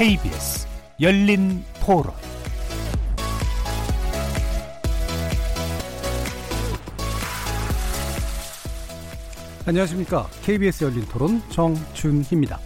KBS 열린 토론 안녕하십니까. KBS 열린 토론 정준희입니다.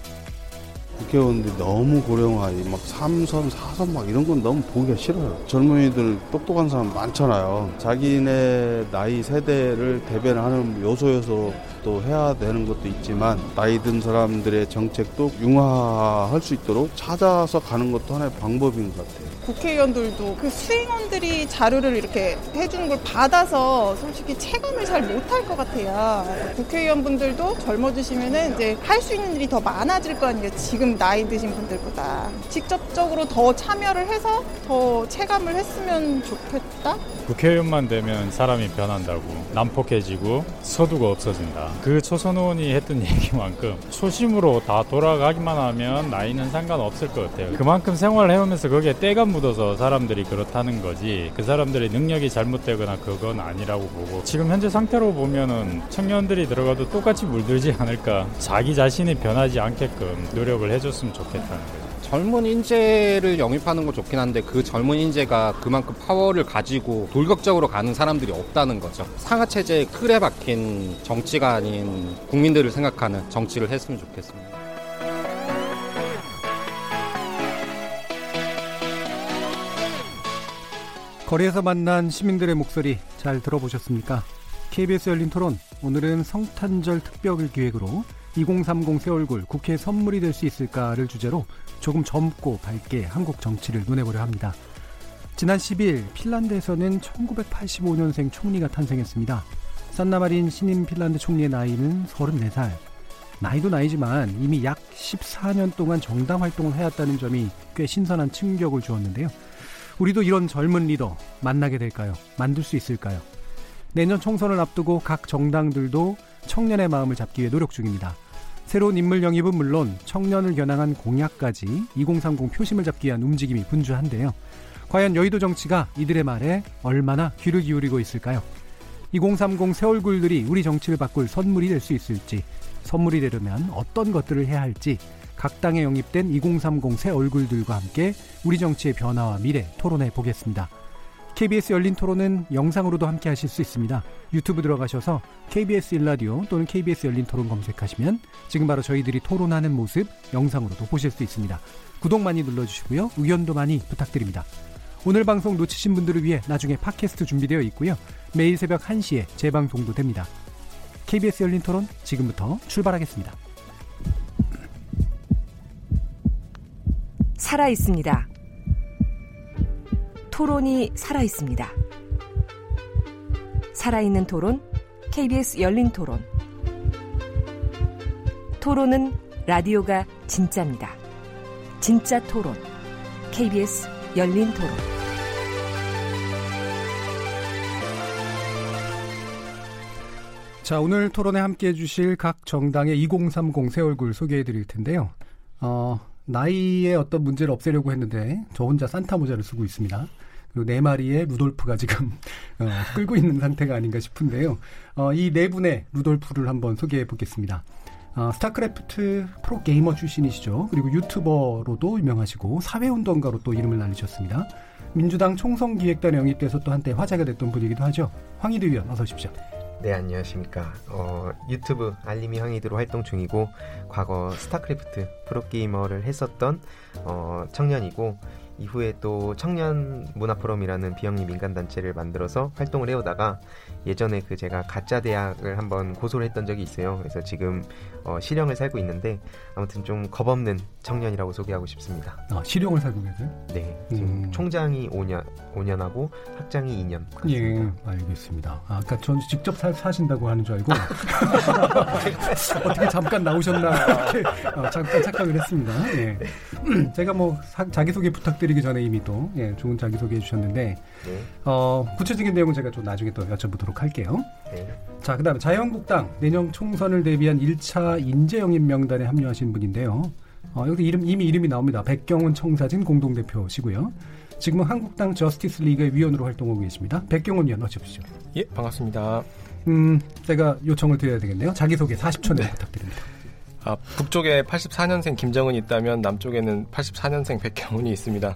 국회의원들이 너무 고령화, 막 3선, 4선 막 이런 건 너무 보기가 싫어요. 젊은이들 똑똑한 사람 많잖아요. 자기네 나이 세대를 대변하는 요소여서 또 해야 되는 것도 있지만 나이 든 사람들의 정책도 융화할 수 있도록 찾아서 가는 것도 하나의 방법인 것 같아요. 국회의원들도 그 수행원들이 자료를 이렇게 해주는 걸 받아서 솔직히 체감을 잘 못할 것 같아요. 국회의원분들도 젊어지시면은 이제 할 수 있는 일이 더 많아질 거 아니에요. 지금 나이 드신 분들보다. 직접적으로 더 참여를 해서 더 체감을 했으면 좋겠다? 국회의원만 되면 사람이 변한다고 난폭해지고 서두가 없어진다. 그 초선 의원이 했던 얘기만큼 초심으로 다 돌아가기만 하면 나이는 상관없을 것 같아요. 그만큼 생활을 해오면서 거기에 때가 묻어서 사람들이 그렇다는 거지 그 사람들의 능력이 잘못되거나 그건 아니라고 보고 지금 현재 상태로 보면은 청년들이 들어가도 똑같이 물들지 않을까 자기 자신이 변하지 않게끔 노력을 해줬으면 좋겠다는 거죠. 젊은 인재를 영입하는 건 좋긴 한데 그 젊은 인재가 그만큼 파워를 가지고 돌격적으로 가는 사람들이 없다는 거죠. 상하 체제에 틀에 박힌 정치가 아닌 국민들을 생각하는 정치를 했으면 좋겠습니다. 거리에서 만난 시민들의 목소리 잘 들어보셨습니까? KBS 열린 토론 오늘은 성탄절 특별 기획으로 2030 새 얼굴 국회 선물이 될 수 있을까를 주제로 조금 젊고 밝게 한국 정치를 눈해보려 합니다. 지난 10일 핀란드에서는 1985년생 총리가 탄생했습니다. 산나마린 신임 핀란드 총리의 나이는 34살. 나이도 나이지만 이미 약 14년 동안 정당 활동을 해왔다는 점이 꽤 신선한 충격을 주었는데요. 우리도 이런 젊은 리더 만나게 될까요? 만들 수 있을까요? 내년 총선을 앞두고 각 정당들도 청년의 마음을 잡기 위해 노력 중입니다. 새로운 인물 영입은 물론 청년을 겨냥한 공약까지 2030 표심을 잡기 위한 움직임이 분주한데요. 과연 여의도 정치가 이들의 말에 얼마나 귀를 기울이고 있을까요? 2030 새 얼굴들이 우리 정치를 바꿀 선물이 될 수 있을지, 선물이 되려면 어떤 것들을 해야 할지, 각 당에 영입된 2030 새 얼굴들과 함께 우리 정치의 변화와 미래 토론해 보겠습니다. KBS 열린 토론은 영상으로도 함께 하실 수 있습니다. 유튜브 들어가셔서 KBS 일라디오 또는 KBS 열린 토론 검색하시면 지금 바로 저희들이 토론하는 모습 영상으로도 보실 수 있습니다. 구독 많이 눌러주시고요. 의견도 많이 부탁드립니다. 오늘 방송 놓치신 분들을 위해 나중에 팟캐스트 준비되어 있고요. 매일 새벽 1시에 재방송도 됩니다. KBS 열린 토론 지금부터 출발하겠습니다. 살아 있습니다. 토론이 살아 있습니다. 살아있는 토론, KBS 열린 토론. 토론은 라디오가 진짜입니다. 진짜 토론, KBS 열린 토론. 자, 오늘 토론에 함께 해주실 각 정당의 2030 새 얼굴 소개해 드릴 텐데요. 어, 나이의 어떤 문제를 없애려고 했는데 저 혼자 산타 모자를 쓰고 있습니다. 그리고 네 마리의 루돌프가 지금 어, 끌고 있는 상태가 아닌가 싶은데요. 어, 이 네 분의 루돌프를 한번 소개해 보겠습니다. 어, 스타크래프트 프로 게이머 출신이시죠. 그리고 유튜버로도 유명하시고 사회운동가로 또 이름을 날리셨습니다. 민주당 총선 기획단에 영입돼서 또 한때 화제가 됐던 분이기도 하죠. 황희두 의원 어서 오십시오. 네, 안녕하십니까. 어, 유튜브 알림이 황희두로 활동 중이고, 과거 스타크래프트 프로게이머를 했었던 어, 청년이고, 이후에 또 청년 문화 포럼이라는 비영리 민간 단체를 만들어서 활동을 해오다가 예전에 그 제가 가짜 대학을 한번 고소를 했던 적이 있어요. 그래서 지금 어, 실형을 살고 있는데 아무튼 좀 겁없는 청년이라고 소개하고 싶습니다. 아, 실형을 살고 계세요? 네, 지금 음. 총장이 5년, 5년하고 학장이 2년. 예, 알겠습니다. 아, 아까 전 직접 사, 사신다고 하는 줄 알고 어떻게 잠깐 나오셨나 어, 잠깐 착각을 했습니다. 예. 제가 뭐 사, 자기소개 부탁드 리기 전에 이미 또 예, 좋은 자기 소개 해 주셨는데 네. 어, 구체적인 내용은 제가 좀 나중에 또 여쭤보도록 할게요. 네. 자, 그 다음에 자유한국당 내년 총선을 대비한 1차 인재 영입 명단에 합류하신 분인데요. 어, 여기 이름, 이미 이름이 나옵니다. 백경훈 청사진 공동대표시고요. 지금은 한국당 저스티스 리그의 위원으로 활동하고 계십니다. 백경훈 위원 어서 오십시오. 예, 반갑습니다. 음, 제가 요청을 드려야 되겠네요. 자기소개 40초 내에 네. 부탁드립니다. 아, 북쪽에 84년생 김정은이 있다면 남쪽에는 84년생 백경훈이 있습니다.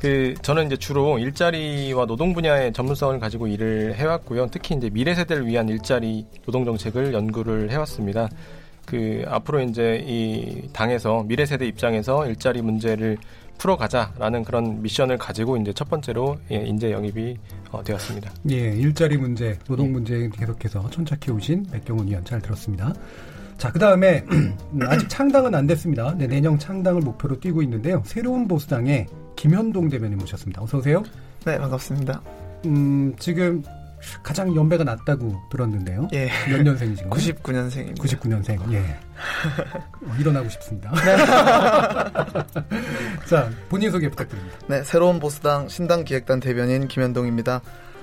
그 저는 이제 주로 일자리와 노동 분야의 전문성을 가지고 일을 해왔고요. 특히 이제 미래 세대를 위한 일자리 노동 정책을 연구를 해왔습니다. 그 앞으로 이제 이 당에서 미래 세대 입장에서 일자리 문제를 풀어가자라는 그런 미션을 가지고 이제 첫 번째로 예, 인재 영입이 어, 되었습니다. 예, 일자리 문제, 노동 문제 계속해서 천착해 오신 백경훈 위원 잘 들었습니다. 자, 그 다음에 아직 창당은 안 됐습니다. 네, 내년 창당을 목표로 뛰고 있는데요. 새로운 보수당의 김현동 대변인 모셨습니다. 어서 오세요. 네, 반갑습니다. 음, 지금 가장 연배가 낮다고 들었는데요. 예. 몇 년생이신가요? 99년생입니다. 99년생. 예. 어, 일어나고 싶습니다. 자, 본인 소개 부탁드립니다. 네, 새로운 보수당 신당 기획단 대변인 김현동입니다.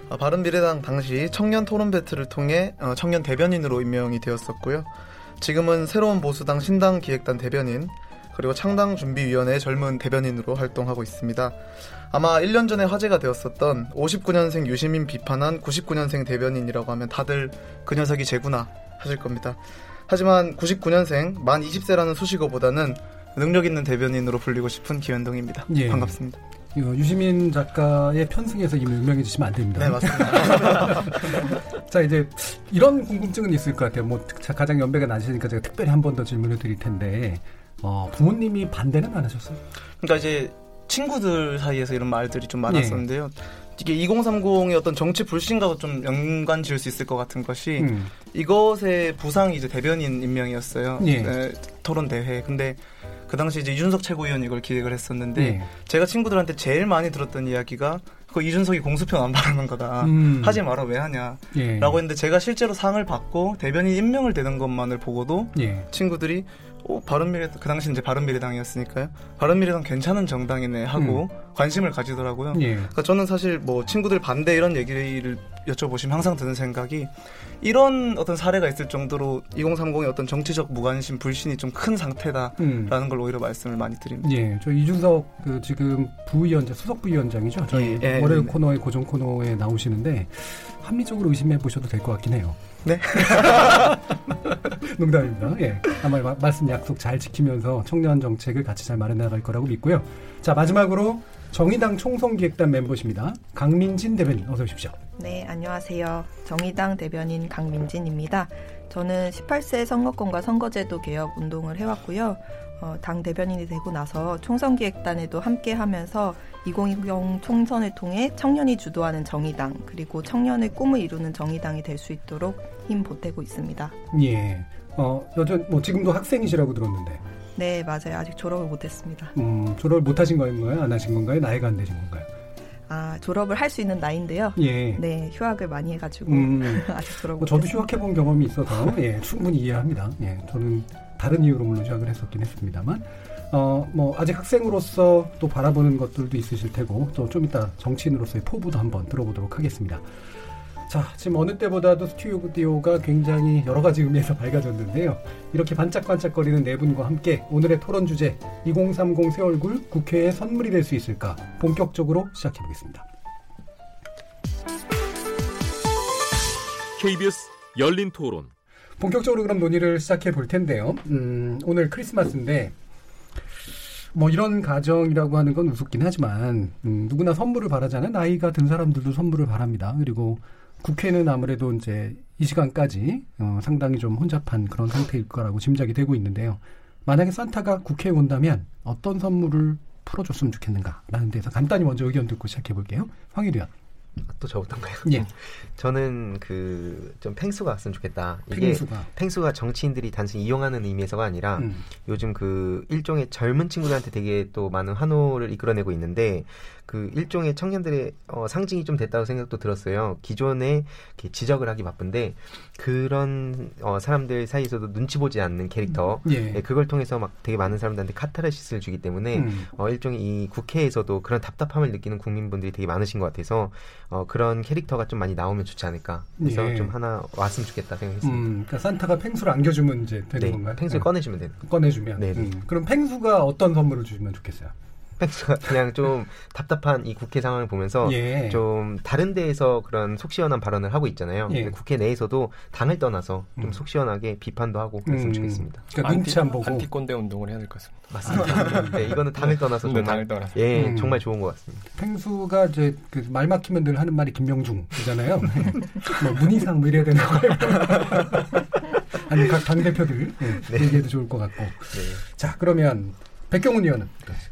어, 바른미래당 당시 청년 토론 배틀을 통해 어, 청년 대변인으로 임명이 되었었고요. 지금은 새로운 보수당 신당 기획단 대변인 그리고 창당 준비위원회 젊은 대변인으로 활동하고 있습니다. 아마 1년 전에 화제가 되었었던 59년생 유시민 비판한 99년생 대변인이라고 하면 다들 그 녀석이 제구나 하실 겁니다. 하지만 99년생 만 20세라는 수식어보다는 능력 있는 대변인으로 불리고 싶은 기현동입니다. 예. 반갑습니다. 유시민 작가의 편승에서 이미 유명해지시면 안 됩니다. 네, 맞습니다. 자, 이제 이런 궁금증은 있을 것 같아요. 뭐 가장 연배가 낮으시니까 제가 특별히 한 번 더 질문을 드릴 텐데 어, 부모님이 반대는 안 하셨어요? 그러니까 이제 친구들 사이에서 이런 말들이 좀 많았었는데요. 이게 2030의 어떤 정치 불신과도 좀 연관 지을 수 있을 것 같은 것이 음. 이것의 부상이 이제 대변인 임명이었어요. 예. 네, 토론 대회. 근데 그 당시 이제 이준석 최고위원이 이걸 기획을 했었는데 예. 제가 친구들한테 제일 많이 들었던 이야기가 그 이준석이 공수표 안 바르는 거다. 음. 하지 마라 왜 하냐. 예. 라고 했는데 제가 실제로 상을 받고 대변인 임명을 되는 것만을 보고도 예. 친구들이 어, 바른미래 그 당시 이제 바른미래당이었으니까요. 바른미래당 괜찮은 정당이네 하고 관심을 가지더라고요. 예. 그러니까 저는 사실 뭐 친구들 반대 이런 얘기를 여쭤보시면 항상 드는 생각이 이런 어떤 사례가 있을 정도로 2030의 어떤 정치적 무관심 불신이 좀 큰 상태다라는 음. 걸 오히려 말씀을 많이 드립니다. 예, 저 이준석 그 지금 부위원장, 수석 부위원장이죠. 저희 예, 예, 월요일 네. 코너에 고정 코너에 나오시는데 합리적으로 의심해 보셔도 될 것 같긴 해요. 네. 농담입니다. 예, 아마 마- 말씀 약속 잘 지키면서 청년 정책을 같이 잘 마련해 나갈 거라고 믿고요. 자 마지막으로 정의당 총선기획단 멤버십니다. 강민진 대변인 어서 오십시오. 네, 안녕하세요. 정의당 대변인 강민진입니다. 저는 18세 선거권과 선거제도 개혁 운동을 해왔고요. 어, 당 대변인이 되고 나서 총선기획단에도 함께 하면서 2020 총선을 통해 청년이 주도하는 정의당, 그리고 청년의 꿈을 이루는 정의당이 될 수 있도록 힘 보태고 있습니다. 예, 어 여전 뭐 지금도 학생이시라고 들었는데 네, 맞아요. 아직 졸업을 못했습니다. 음, 졸업을 못 하신 건가요? 안 하신 건가요? 나이가 안 되신 건가요? 아, 졸업을 할 수 있는 나이인데요. 예. 네, 휴학을 많이 해가지고 음. 아직 졸업 뭐못 저도 휴학해 본 경험이 있어서 예, 충분히 이해합니다. 예, 저는 다른 이유로 물론 휴학을 했었긴 했습니다만 어, 뭐 아직 학생으로서 또 바라보는 것들도 있으실 테고 또 좀 이따 정치인으로서의 포부도 한번 들어보도록 하겠습니다. 자, 지금 어느 때보다도 스튜디오가 굉장히 여러 가지 의미에서 밝아졌는데요. 이렇게 반짝반짝거리는 네 분과 함께 오늘의 토론 주제 2030 새 얼굴 국회에 선물이 될 수 있을까 본격적으로 시작해 보겠습니다. KBS 열린 토론. 본격적으로 그럼 논의를 시작해 볼 텐데요. 음, 오늘 크리스마스인데 뭐 이런 가정이라고 하는 건 우습긴 하지만 음, 누구나 선물을 바라잖아요. 나이가 든 사람들도 선물을 바랍니다. 그리고 국회는 아무래도 이제 이 시간까지 어, 상당히 좀 혼잡한 그런 상태일 거라고 짐작이 되고 있는데요. 만약에 산타가 국회에 온다면 어떤 선물을 풀어줬으면 좋겠는가라는 데서 간단히 먼저 의견 듣고 시작해 볼게요. 황일위 원. 또 저부터인가요? 예. 저는 그 좀 팽수가 왔으면 좋겠다. 이게 팽수가. 팽수가 정치인들이 단순히 이용하는 의미에서가 아니라 음. 요즘 그 일종의 젊은 친구들한테 되게 또 많은 환호를 이끌어내고 있는데 그 일종의 청년들의 어, 상징이 좀 됐다고 생각도 들었어요. 기존에 지적을 하기 바쁜데 그런 어, 사람들 사이에서도 눈치 보지 않는 캐릭터 예. 예, 그걸 통해서 막 되게 많은 사람들한테 카타르시스를 주기 때문에 음. 어, 일종의 이 국회에서도 그런 답답함을 느끼는 국민분들이 되게 많으신 것 같아서 어, 그런 캐릭터가 좀 많이 나오면 좋지 않을까. 그래서 예. 좀 하나 왔으면 좋겠다 생각했습니다. 음, 그러니까 산타가 팽수를 안겨주면 이제 되는 네, 건가요? 팽수를 네. 꺼내주면 되는. 꺼내주면. 네, 네. 음, 그럼 펭수가 어떤 선물을 주시면 좋겠어요? 펭수가 그냥 좀 답답한 이 국회 상황을 보면서 예. 좀 다른 데에서 그런 속 시원한 발언을 하고 있잖아요. 예. 국회 내에서도 당을 떠나서 좀 음. 속 시원하게 비판도 하고 그랬으면 음. 좋겠습니다. 그러니까 눈치 안 보고 안티 꼰대 운동을 해야 될 것 같습니다. 맞습니다. 네, 이거는 당을 떠나서 네, 정말 당을 떠나서. 예, 음. 정말 좋은 것 같습니다. 펭수가 이제 그 말 막히면 늘 하는 말이 김명중이잖아요. 뭐 문희상 뭐 이래야 되는 거예요. 아니 각 당 대표들 예, 네. 얘기해도 좋을 것 같고. 네. 자 그러면 백경훈 의원은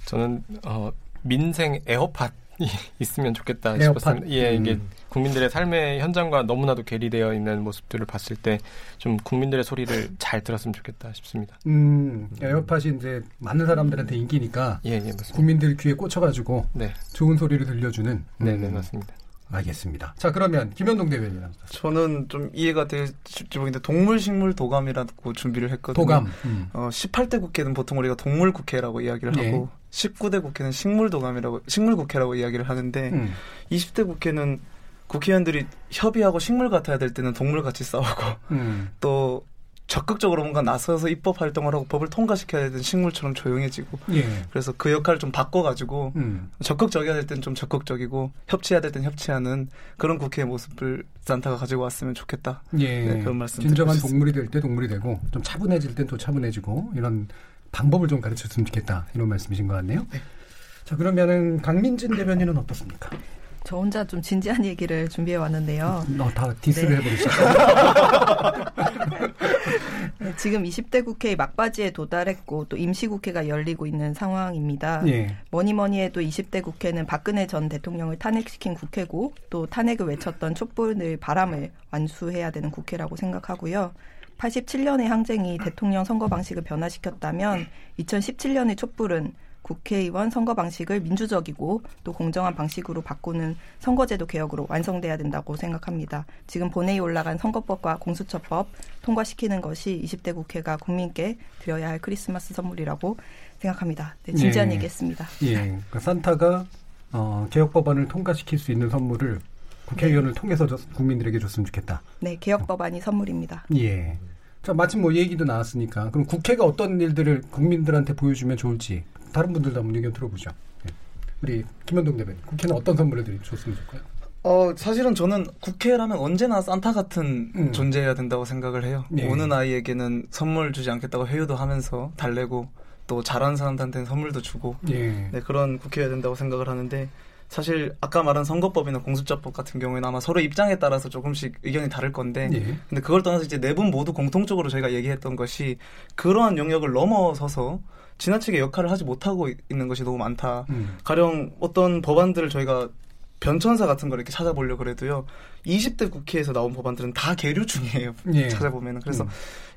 저는 어, 민생 에어팟이 있으면 좋겠다 에어팟? 싶었습니다. 예, 이게 음. 국민들의 삶의 현장과 너무나도 괴리되어 있는 모습들을 봤을 때 좀 국민들의 소리를 잘 들었으면 좋겠다 싶습니다. 음, 에어팟이 이제 많은 사람들한테 인기니까 예, 예, 맞습니다. 국민들 귀에 꽂혀가지고 네, 좋은 소리를 들려주는. 네, 네, 음, 맞습니다. 알겠습니다. 자 그러면 김현동 대변인 저는 좀 이해가 될지 모르겠는데 동물 식물 도감이라고 준비를 했거든요. 도감. 음. 어, 18대 국회는 보통 우리가 동물 국회라고 이야기를 예. 하고 19대 국회는 식물 도감이라고 식물 국회라고 이야기를 하는데 음. 20대 국회는 국회의원들이 협의하고 식물 같아야 될 때는 동물 같이 싸우고 음. 또 적극적으로 뭔가 나서서 입법 활동을 하고 법을 통과시켜야 되는 식물처럼 조용해지고 예. 그래서 그 역할을 좀 바꿔가지고 음. 적극적이어야 될 땐 좀 적극적이고 협치해야 될 땐 협치하는 그런 국회의 모습을 산타가 가지고 왔으면 좋겠다. 예. 네, 그런 말씀 진정한 동물이 될 때 동물이 되고 좀 차분해질 땐 또 차분해지고 이런 방법을 좀 가르쳤으면 좋겠다 이런 말씀이신 것 같네요. 자 그러면은 강민진 대변인은 어떻습니까? 저 혼자 좀 진지한 얘기를 준비해 왔는데요. 너다 디스를 네. 해버리셨다. 네, 지금 20대 국회의 막바지에 도달했고 또 임시국회가 열리고 있는 상황입니다. 예. 뭐니 뭐니 해도 20대 국회는 박근혜 전 대통령을 탄핵시킨 국회고 또 탄핵을 외쳤던 촛불의 바람을 완수해야 되는 국회라고 생각하고요. 87년의 항쟁이 대통령 선거 방식을 변화시켰다면 2017년의 촛불은 국회의원 선거 방식을 민주적이고 또 공정한 방식으로 바꾸는 선거제도 개혁으로 완성돼야 된다고 생각합니다. 지금 본회의 올라간 선거법과 공수처법 통과시키는 것이 20대 국회가 국민께 드려야 할 크리스마스 선물이라고 생각합니다. 네, 진지한 예. 얘기했습니다. 예. 그러니까 산타가 어, 개혁 법안을 통과시킬 수 있는 선물을 국회의원을 통해서 줬- 국민들에게 줬으면 좋겠다. 네, 개혁 법안이 선물입니다. 예. 자, 마침 뭐 얘기도 나왔으니까 그럼 국회가 어떤 일들을 국민들한테 보여주면 좋을지 다른 분들도 한번 의견 들어보죠. 예. 우리 김현동 대변인, 국회는 어떤 선물을 드리 줬으면 좋을까요? 어, 사실은 저는 국회라면 언제나 산타 같은 음. 존재해야 된다고 생각을 해요. 예. 오는 아이에게는 선물 주지 않겠다고 회유도 하면서 달래고 또 잘하는 사람들한테는 선물도 주고 예. 네, 그런 국회여야 된다고 생각을 하는데 사실 아까 말한 선거법이나 공수처법 같은 경우에는 아마 서로 입장에 따라서 조금씩 의견이 다를 건데 예. 근데 그걸 떠나서 이제 네 분 모두 공통적으로 저희가 얘기했던 것이 그러한 영역을 넘어서서 지나치게 역할을 하지 못하고 이- 있는 것이 너무 많다. 음. 가령 어떤 법안들을 저희가 변천사 같은 걸 이렇게 찾아보려고 그래도요. 20대 국회에서 나온 법안들은 다 계류 중이에요. 예. 찾아보면은. 그래서 음.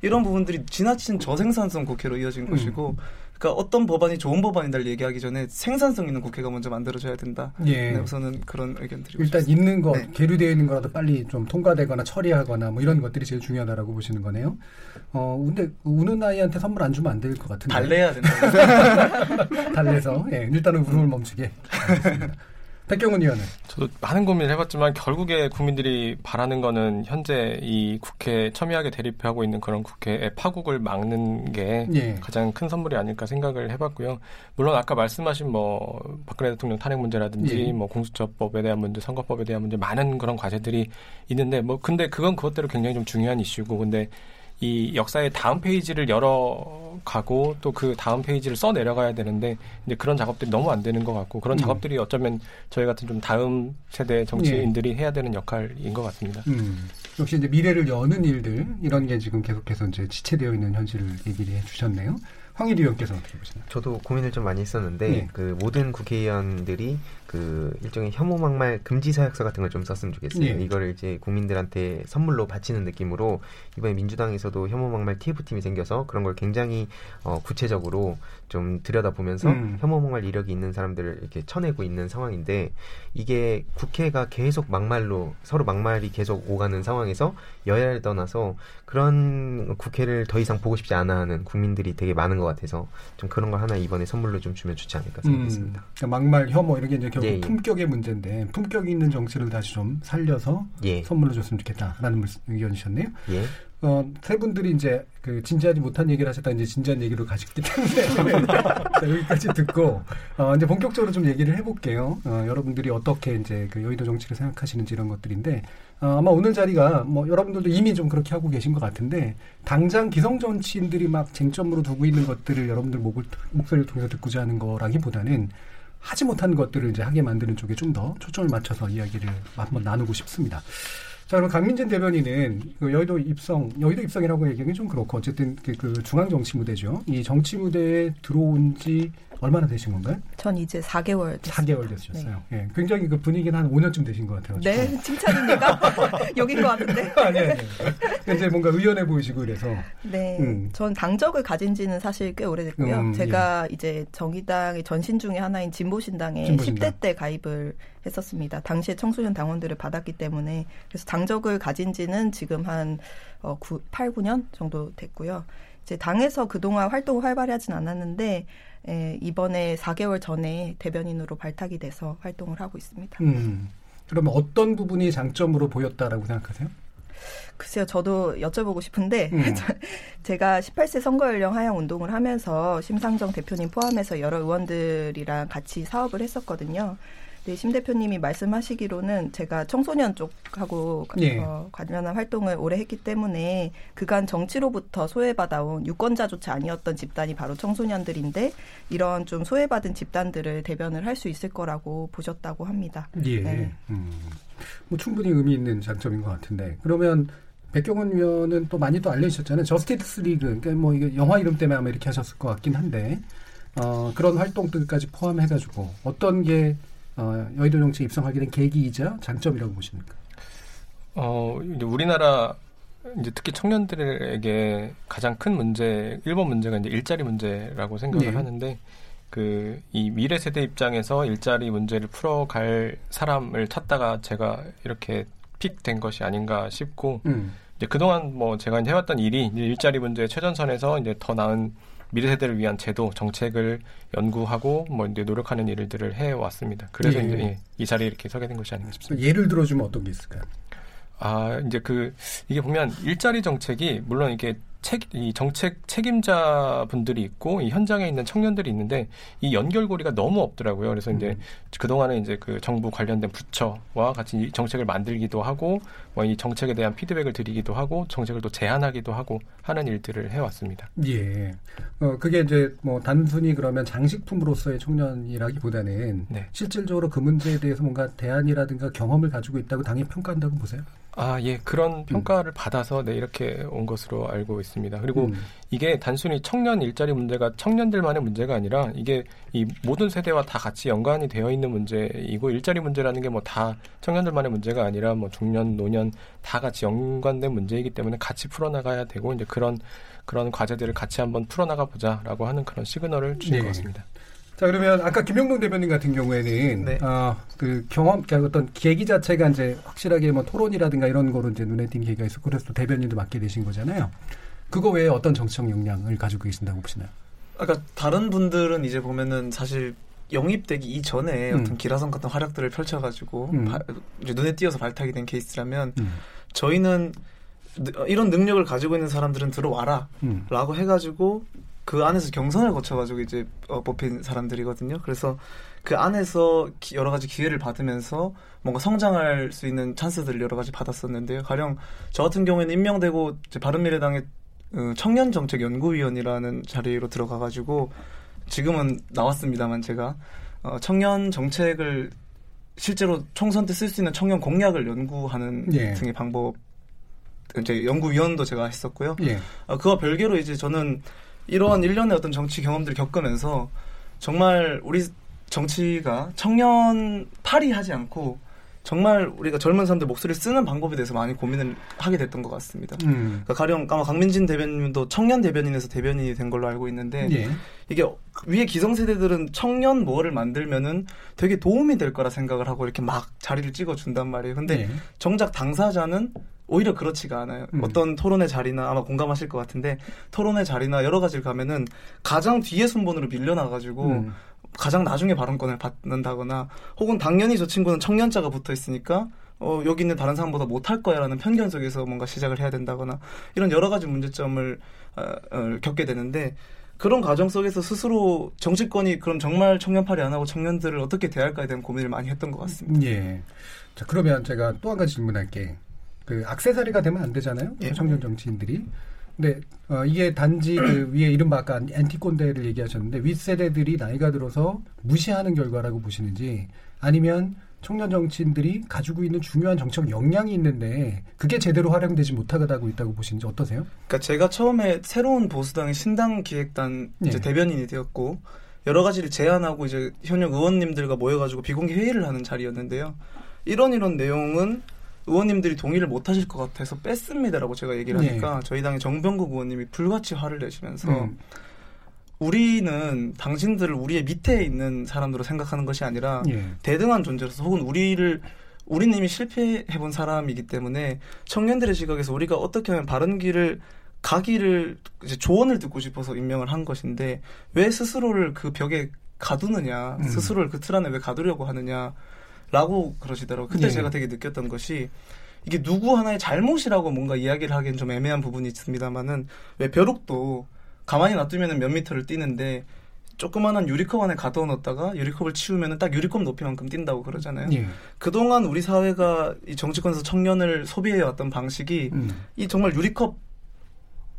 이런 부분들이 지나친 저생산성 국회로 이어진 것이고 그러니까 어떤 법안이 좋은 법안이다를 얘기하기 전에 생산성 있는 국회가 먼저 만들어져야 된다. 예. 네, 우선은 그런 의견 드리고 일단 싶습니다. 있는 거 네. 계류되어 있는 거라도 빨리 좀 통과되거나 처리하거나 뭐 이런 것들이 제일 중요하다라고 보시는 거네요. 어 근데 우는 아이한테 선물 안 주면 안 될 것 같은데. 달래야 된다. 달래서 예, 일단은 울음을 멈추게. 알겠습니다. 백경훈 의원은 저도 많은 고민을 해봤지만 결국에 국민들이 바라는 거는 현재 이 국회 첨예하게 대립하고 있는 그런 국회의 파국을 막는 게 예. 가장 큰 선물이 아닐까 생각을 해봤고요. 물론 아까 말씀하신 뭐 박근혜 대통령 탄핵 문제라든지 예. 뭐 공수처법에 대한 문제, 선거법에 대한 문제 많은 그런 과제들이 있는데 뭐 근데 그건 그것대로 굉장히 좀 중요한 이슈고 근데 이 역사의 다음 페이지를 열어가고 또 그 다음 페이지를 써 내려가야 되는데 이제 그런 작업들이 너무 안 되는 것 같고 그런 음. 작업들이 어쩌면 저희 같은 좀 다음 세대 정치인들이 해야 되는 역할인 것 같습니다. 음, 역시 이제 미래를 여는 일들 이런 게 지금 계속해서 이제 지체되어 있는 현실을 얘기를 해주셨네요. 황일희 의원께서 어떻게 보시나요? 저도 고민을 좀 많이 했었는데 예. 그 모든 국회의원들이 그 일종의 혐오 막말 금지 사약서 같은 걸 좀 썼으면 좋겠어요. 예. 이거를 이제 국민들한테 선물로 바치는 느낌으로 이번에 민주당에서도 혐오 막말 TF 팀이 생겨서 그런 걸 굉장히 어, 구체적으로 좀 들여다보면서 음. 혐오 막말 이력이 있는 사람들을 이렇게 쳐내고 있는 상황인데 이게 국회가 계속 막말로 서로 막말이 계속 오가는 상황에서 여야를 떠나서 그런 국회를 더 이상 보고 싶지 않아 하는 국민들이 되게 많은 것 같아서 좀 그런 걸 하나 이번에 선물로 좀 주면 좋지 않을까 생각했습니다. 음, 그러니까 막말, 혐오 이런 게 이제 결국 예, 예. 품격의 문제인데 품격 있는 정치를 다시 좀 살려서 예, 선물로 줬으면 좋겠다라는 물- 의견이셨네요. 예. 어, 세 분들이 이제 그 진지하지 못한 얘기를 하셨다 이제 진지한 얘기로 가셨기 때문에 자, 여기까지 듣고 어, 이제 본격적으로 좀 얘기를 해볼게요. 어, 여러분들이 어떻게 이제 그 여의도 정치를 생각하시는지 이런 것들인데 어, 아마 오늘 자리가 뭐 여러분들도 이미 좀 그렇게 하고 계신 것 같은데 당장 기성 정치인들이 막 쟁점으로 두고 있는 것들을 여러분들 목을, 목소리를 통해서 듣고자 하는 거라기보다는 하지 못한 것들을 이제 하게 만드는 쪽에 좀 더 초점을 맞춰서 이야기를 한번 나누고 싶습니다. 자, 그럼 강민진 대변인은 그 여의도 입성, 여의도 입성이라고 얘기하기 좀 그렇고 어쨌든 그, 그 중앙 정치 무대죠. 이 정치 무대에 들어온 지 얼마나 되신 건가요? 전 이제 4개월 됐습니다. 4개월 되셨어요. 네. 예, 굉장히 그 분위기는 한 5년쯤 되신 것 같아요. 네, 칭찬입니까? 여긴 것 같은데. 아니, 아니. 이제 뭔가 의연해 보이시고 이래서. 네. 음. 전 당적을 가진 지는 사실 꽤 오래됐고요. 음, 제가 예. 이제 정의당의 전신 중의 하나인 진보신당에 진보신당. 10대 때 가입을 했었습니다. 당시에 청소년 당원들을 받았기 때문에. 그래서 당적을 가진 지는 지금 한 어, 9, 8, 9년 정도 됐고요. 이제 당에서 그동안 활동을 활발히 하진 않았는데 예, 이번에 4개월 전에 대변인으로 발탁이 돼서 활동을 하고 있습니다. 음, 그러면 어떤 부분이 장점으로 보였다라고 생각하세요? 글쎄요, 저도 여쭤보고 싶은데 음. 제가 18세 선거 연령 하향 운동을 하면서 심상정 대표님 포함해서 여러 의원들이랑 같이 사업을 했었거든요. 네, 심 대표님이 말씀하시기로는 제가 청소년 쪽하고 예. 어, 관련한 활동을 오래 했기 때문에 그간 정치로부터 소외받아온 유권자조차 아니었던 집단이 바로 청소년들인데 이런 좀 소외받은 집단들을 대변을 할 수 있을 거라고 보셨다고 합니다. 예. 네. 음, 뭐 충분히 의미 있는 장점인 것 같은데 그러면 백경원 위원은 또 많이 또 알려주셨잖아요. 저스티스 리그, 그러니까 뭐 이게 영화 이름 때문에 아마 이렇게 하셨을 것 같긴 한데 어, 그런 활동들까지 포함해가지고 어떤 게 어, 여의도 정치에 입성하게 된 계기이자 장점이라고 보십니까? 어, 이제 우리나라 이제 특히 청년들에게 가장 큰 문제, 1번 문제가 이제 일자리 문제라고 생각을 네. 하는데 그 이 미래 세대 입장에서 일자리 문제를 풀어갈 사람을 찾다가 제가 이렇게 픽된 것이 아닌가 싶고 음. 이제 그동안 뭐 제가 해왔던 일이 일자리 문제 최전선에서 이제 더 나은 미래 세대를 위한 제도 정책을 연구하고 뭐 이제 노력하는 일들을 해 왔습니다. 그래서 예. 이제 이 자리에 이렇게 서게 된 것이 아닌가 싶습니다. 예를 들어주면 어떤 게 있을까요? 아 이제 그 이게 보면 일자리 정책이 물론 이게 책, 이 정책 책임자 분들이 있고 이 현장에 있는 청년들이 있는데 이 연결고리가 너무 없더라고요. 그래서 이제 음. 그동안에 이제 그 정부 관련된 부처와 같이 이 정책을 만들기도 하고 뭐 이 정책에 대한 피드백을 드리기도 하고 정책을 또 제안하기도 하고 하는 일들을 해왔습니다. 예. 어, 그게 이제 뭐 단순히 그러면 장식품으로서의 청년이라기보다는 네. 실질적으로 그 문제에 대해서 뭔가 대안이라든가 경험을 가지고 있다고 당연히 평가한다고 보세요? 아, 예. 그런 음. 평가를 음. 받아서 네, 이렇게 온 것으로 알고 있습니다. 그리고 음. 이게 단순히 청년 일자리 문제가 청년들만의 문제가 아니라 이게 이 모든 세대와 다 같이 연관이 되어 있는 문제이고 일자리 문제라는 게 뭐 다 청년들만의 문제가 아니라 뭐 중년, 노년 다 같이 연관된 문제이기 때문에 같이 풀어나가야 되고 이제 그런 그런 과제들을 같이 한번 풀어나가 보자라고 하는 그런 시그널을 주는 네. 것 같습니다. 자 그러면 아까 김영동 대변인 같은 경우에는 네. 어, 그 경험, 그러니까 어떤 계기 자체가 이제 확실하게 뭐 토론이라든가 이런 거로 이제 눈에 띈 계기가 있었고 그래서 또 대변인도 맡게 되신 거잖아요. 그거 외에 어떤 정치적 역량을 가지고 계신다고 보시나요? 아까 다른 분들은 이제 보면은 사실 영입되기 이전에 음. 어떤 기라성 같은 활약들을 펼쳐가지고 음. 바, 눈에 띄어서 발탁이 된 케이스라면 음. 저희는 이런 능력을 가지고 있는 사람들은 들어와라 음. 라고 해가지고 그 안에서 경선을 거쳐가지고 이제 어, 뽑힌 사람들이거든요. 그래서 그 안에서 기, 여러 가지 기회를 받으면서 뭔가 성장할 수 있는 찬스들을 여러 가지 받았었는데요. 가령 저 같은 경우에는 임명되고 어, 청년정책연구위원이라는 자리로 들어가가지고 지금은 나왔습니다만 제가 어, 청년 정책을 실제로 총선 때 쓸 수 있는 청년 공약을 연구하는 예. 등의 방법 이제 연구위원도 제가 했었고요. 예. 어, 그와 별개로 이제 저는 이러한 일련의 어떤 정치 경험들을 겪으면서 정말 우리 정치가 청년 파리하지 않고 정말 우리가 젊은 사람들 목소리를 쓰는 방법에 대해서 많이 고민을 하게 됐던 것 같습니다. 음. 그러니까 가령 아마 강민진 대변인도 청년 대변인에서 대변인이 된 걸로 알고 있는데 예. 이게 위에 기성세대들은 청년 뭐를 만들면은 되게 도움이 될 거라 생각을 하고 이렇게 막 자리를 찍어 준단 말이에요. 근데 예. 정작 당사자는 오히려 그렇지가 않아요. 음. 어떤 토론의 자리나 아마 공감하실 것 같은데 토론의 자리나 여러 가지를 가면은 가장 뒤에 순번으로 밀려나가지고 음. 가장 나중에 발언권을 받는다거나 혹은 당연히 저 친구는 청년자가 붙어 있으니까 어, 여기 있는 다른 사람보다 못할 거야라는 편견 속에서 뭔가 시작을 해야 된다거나 이런 여러 가지 문제점을 어, 어, 겪게 되는데 그런 과정 속에서 스스로 정치권이 그럼 정말 청년팔이 안 하고 청년들을 어떻게 대할까에 대한 고민을 많이 했던 것 같습니다. 예. 자 그러면 제가 또 한 가지 질문할게. 그 악세사리가 되면 안 되잖아요. 예. 청년 정치인들이. 근데 어, 이게 단지 그 위에 이른바 아까 엔티꼰대를 얘기하셨는데 윗세대들이 나이가 들어서 무시하는 결과라고 보시는지 아니면 청년 정치인들이 가지고 있는 중요한 정책 역량이 있는데 그게 제대로 활용되지 못하고 있다고 보시는지 어떠세요? 그러니까 제가 처음에 새로운 보수당의 신당 기획단 이제 예. 대변인이 되었고 여러 가지를 제안하고 이제 현역 의원님들과 모여가지고 비공개 회의를 하는 자리였는데요. 이런 이런 내용은 의원님들이 동의를 못 하실 것 같아서 뺐습니다라고 제가 얘기를 예. 하니까 저희 당의 정병국 의원님이 불같이 화를 내시면서 음. 우리는 당신들을 우리의 밑에 있는 사람으로 생각하는 것이 아니라 예. 대등한 존재로서 혹은 우리를 우리는 이미 실패해본 사람이기 때문에 청년들의 시각에서 우리가 어떻게 하면 바른 길을 가기를 이제 조언을 듣고 싶어서 임명을 한 것인데 왜 스스로를 그 벽에 가두느냐 음. 스스로를 그 틀 안에 왜 가두려고 하느냐 라고 그러시더라고요. 그때 예. 제가 되게 느꼈던 것이 이게 누구 하나의 잘못이라고 뭔가 이야기를 하기엔 좀 애매한 부분이 있습니다만은 왜 벼룩도 가만히 놔두면 몇 미터를 뛰는데 조그마한 유리컵 안에 가둬 놓다가 유리컵을 치우면 딱 유리컵 높이만큼 뛴다고 그러잖아요. 예. 그동안 우리 사회가 이 정치권에서 청년을 소비해왔던 방식이 음. 이 정말 유리컵에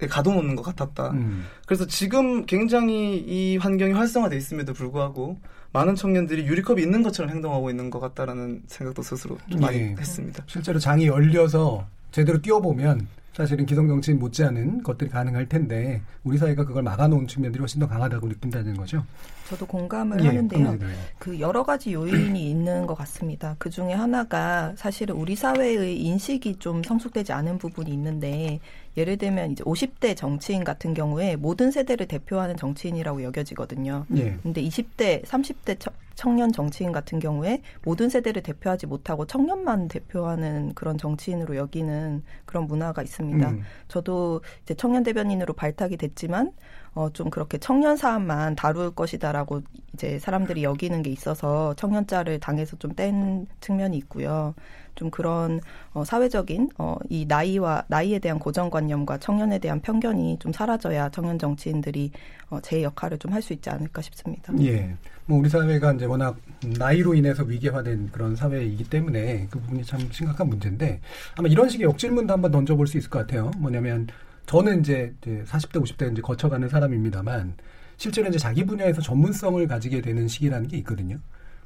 가둬놓는 것 같았다. 음. 그래서 지금 굉장히 이 환경이 활성화돼 있음에도 불구하고 많은 청년들이 유리컵이 있는 것처럼 행동하고 있는 것 같다라는 생각도 스스로 좀 많이 예. 했습니다. 실제로 장이 열려서 제대로 뛰어보면 사실은 기성 정치인 못지않은 것들이 가능할 텐데 우리 사회가 그걸 막아놓은 측면들이 훨씬 더 강하다고 느낀다는 거죠. 저도 공감을 예, 하는데요. 그러면 그 여러 가지 요인이 있는 것 같습니다. 그 중에 하나가 사실은 우리 사회의 인식이 좀 성숙되지 않은 부분이 있는데 예를 들면 이제 50대 정치인 같은 경우에 모든 세대를 대표하는 정치인이라고 여겨지거든요. 예. 근데 20대, 30대 청- 청년 정치인 같은 경우에 모든 세대를 대표하지 못하고 청년만 대표하는 그런 정치인으로 여기는 그런 문화가 있습니다. 음. 저도 이제 청년 대변인으로 발탁이 됐지만 어, 좀 그렇게 청년 사안만 다룰 것이다라고 이제 사람들이 여기는 게 있어서 청년자를 당에서 좀 뗀 측면이 있고요. 좀 그런 어, 사회적인 어, 이 나이와 나이에 대한 고정관념과 청년에 대한 편견이 좀 사라져야 청년 정치인들이 어, 제 역할을 좀 할 수 있지 않을까 싶습니다. 예. 뭐 우리 사회가 이제 워낙 나이로 인해서 위계화된 그런 사회이기 때문에 그 부분이 참 심각한 문제인데 아마 이런 식의 역질문도 한번 던져볼 수 있을 것 같아요. 뭐냐면 저는 이제 이제 40대, 50대 이제 거쳐가는 사람입니다만 실제로 이제 자기 분야에서 전문성을 가지게 되는 시기라는 게 있거든요.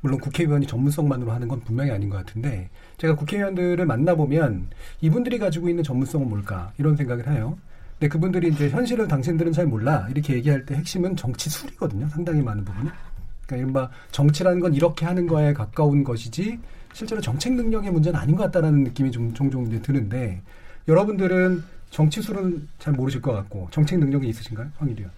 물론 국회의원이 전문성만으로 하는 건 분명히 아닌 것 같은데 제가 국회의원들을 만나보면 이분들이 가지고 있는 전문성은 뭘까 이런 생각을 해요. 근데 그분들이 이제 현실을 당신들은 잘 몰라 이렇게 얘기할 때 핵심은 정치 술이거든요. 상당히 많은 부분이. 그러니까 이른바 정치라는 건 이렇게 하는 거에 가까운 것이지 실제로 정책 능력의 문제는 아닌 것 같다라는 느낌이 좀 종종 이제 드는데 여러분들은 정치술은 잘 모르실 것 같고 정책 능력이 있으신가요, 황일이 의원?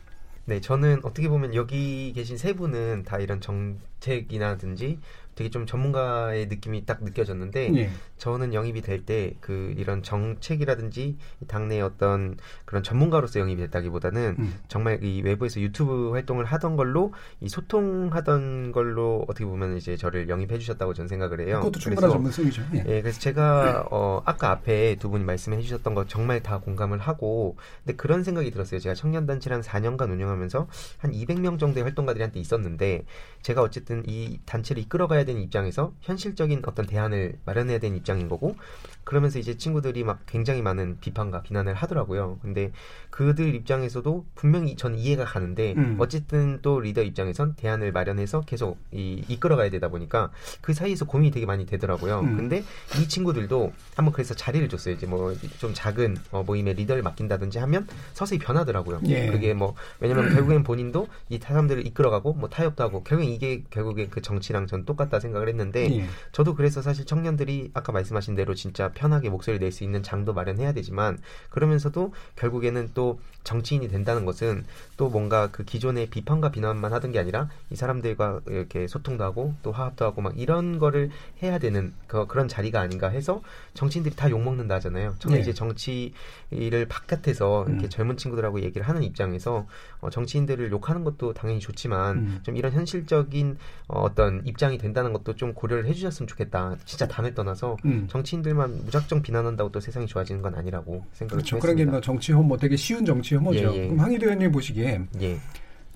네, 저는 어떻게 보면 여기 계신 세 분은 다 이런 정책이나든지 되게 좀 전문가의 느낌이 딱 느껴졌는데 예. 저는 영입이 될 때 그 이런 정책이라든지 이 당내 어떤 그런 전문가로서 영입이 됐다기보다는 음. 정말 이 외부에서 유튜브 활동을 하던 걸로 이 소통하던 걸로 어떻게 보면 이제 저를 영입해 주셨다고 저는 생각을 해요. 그것도 충분한 전문성이죠. 예. 예, 그래서 제가 어 아까 앞에 두 분이 말씀해 주셨던 거 정말 다 공감을 하고 근데 그런 생각이 들었어요. 제가 청년 단체를 한 4년간 운영하면서 한 200명 정도의 활동가들이 한테 있었는데 제가 어쨌든 이 단체를 이끌어가야 되는 입장에서 현실적인 어떤 대안을 마련해야 되는 입장인 거고 그러면서 이제 친구들이 막 굉장히 많은 비판과 비난을 하더라고요. 근데 그들 입장에서도 분명히 전 이해가 가는데 음. 어쨌든 또 리더 입장에선 대안을 마련해서 계속 이, 이끌어가야 되다 보니까 그 사이에서 고민이 되게 많이 되더라고요. 음. 근데 이 친구들도 한번 그래서 자리를 줬어요. 이제 뭐 좀 작은 어, 모임에 리더를 맡긴다든지 하면 서서히 변하더라고요. 예. 그게 뭐 왜냐면 결국엔 본인도 이 사람들을 이끌어가고 뭐 타협도 하고 결국엔 이게 결국에 그 정치랑 전 똑같다 생각을 했는데 예. 저도 그래서 사실 청년들이 아까 말씀하신 대로 진짜 편하게 목소리 낼수 있는 장도 마련해야 되지만 그러면서도 결국에는 또 정치인이 된다는 것은 또 뭔가 그 기존의 비판과 비난만 하던 게 아니라 이 사람들과 이렇게 소통도 하고 또 화합도 하고 막 이런 거를 해야 되는 그, 그런 자리가 아닌가 해서 정치인들이 다 욕먹는다 하잖아요. 저는 네. 이제 정치를 바깥에서 이렇게 음. 젊은 친구들하고 얘기를 하는 입장에서 어, 정치인들을 욕하는 것도 당연히 좋지만 음. 좀 이런 현실적인 어, 어떤 입장이 된다는 것도 좀 고려를 해주셨으면 좋겠다. 진짜 담을 떠나서 음. 정치인들만 무작정 비난한다고 또 세상이 좋아지는 건 아니라고 생각을 그렇죠. 좀 그런 게. 뭐 정치 혐오 되게 쉬운 정치 혐오죠. 예, 예. 그럼 황희도 의원님 보시기에 예.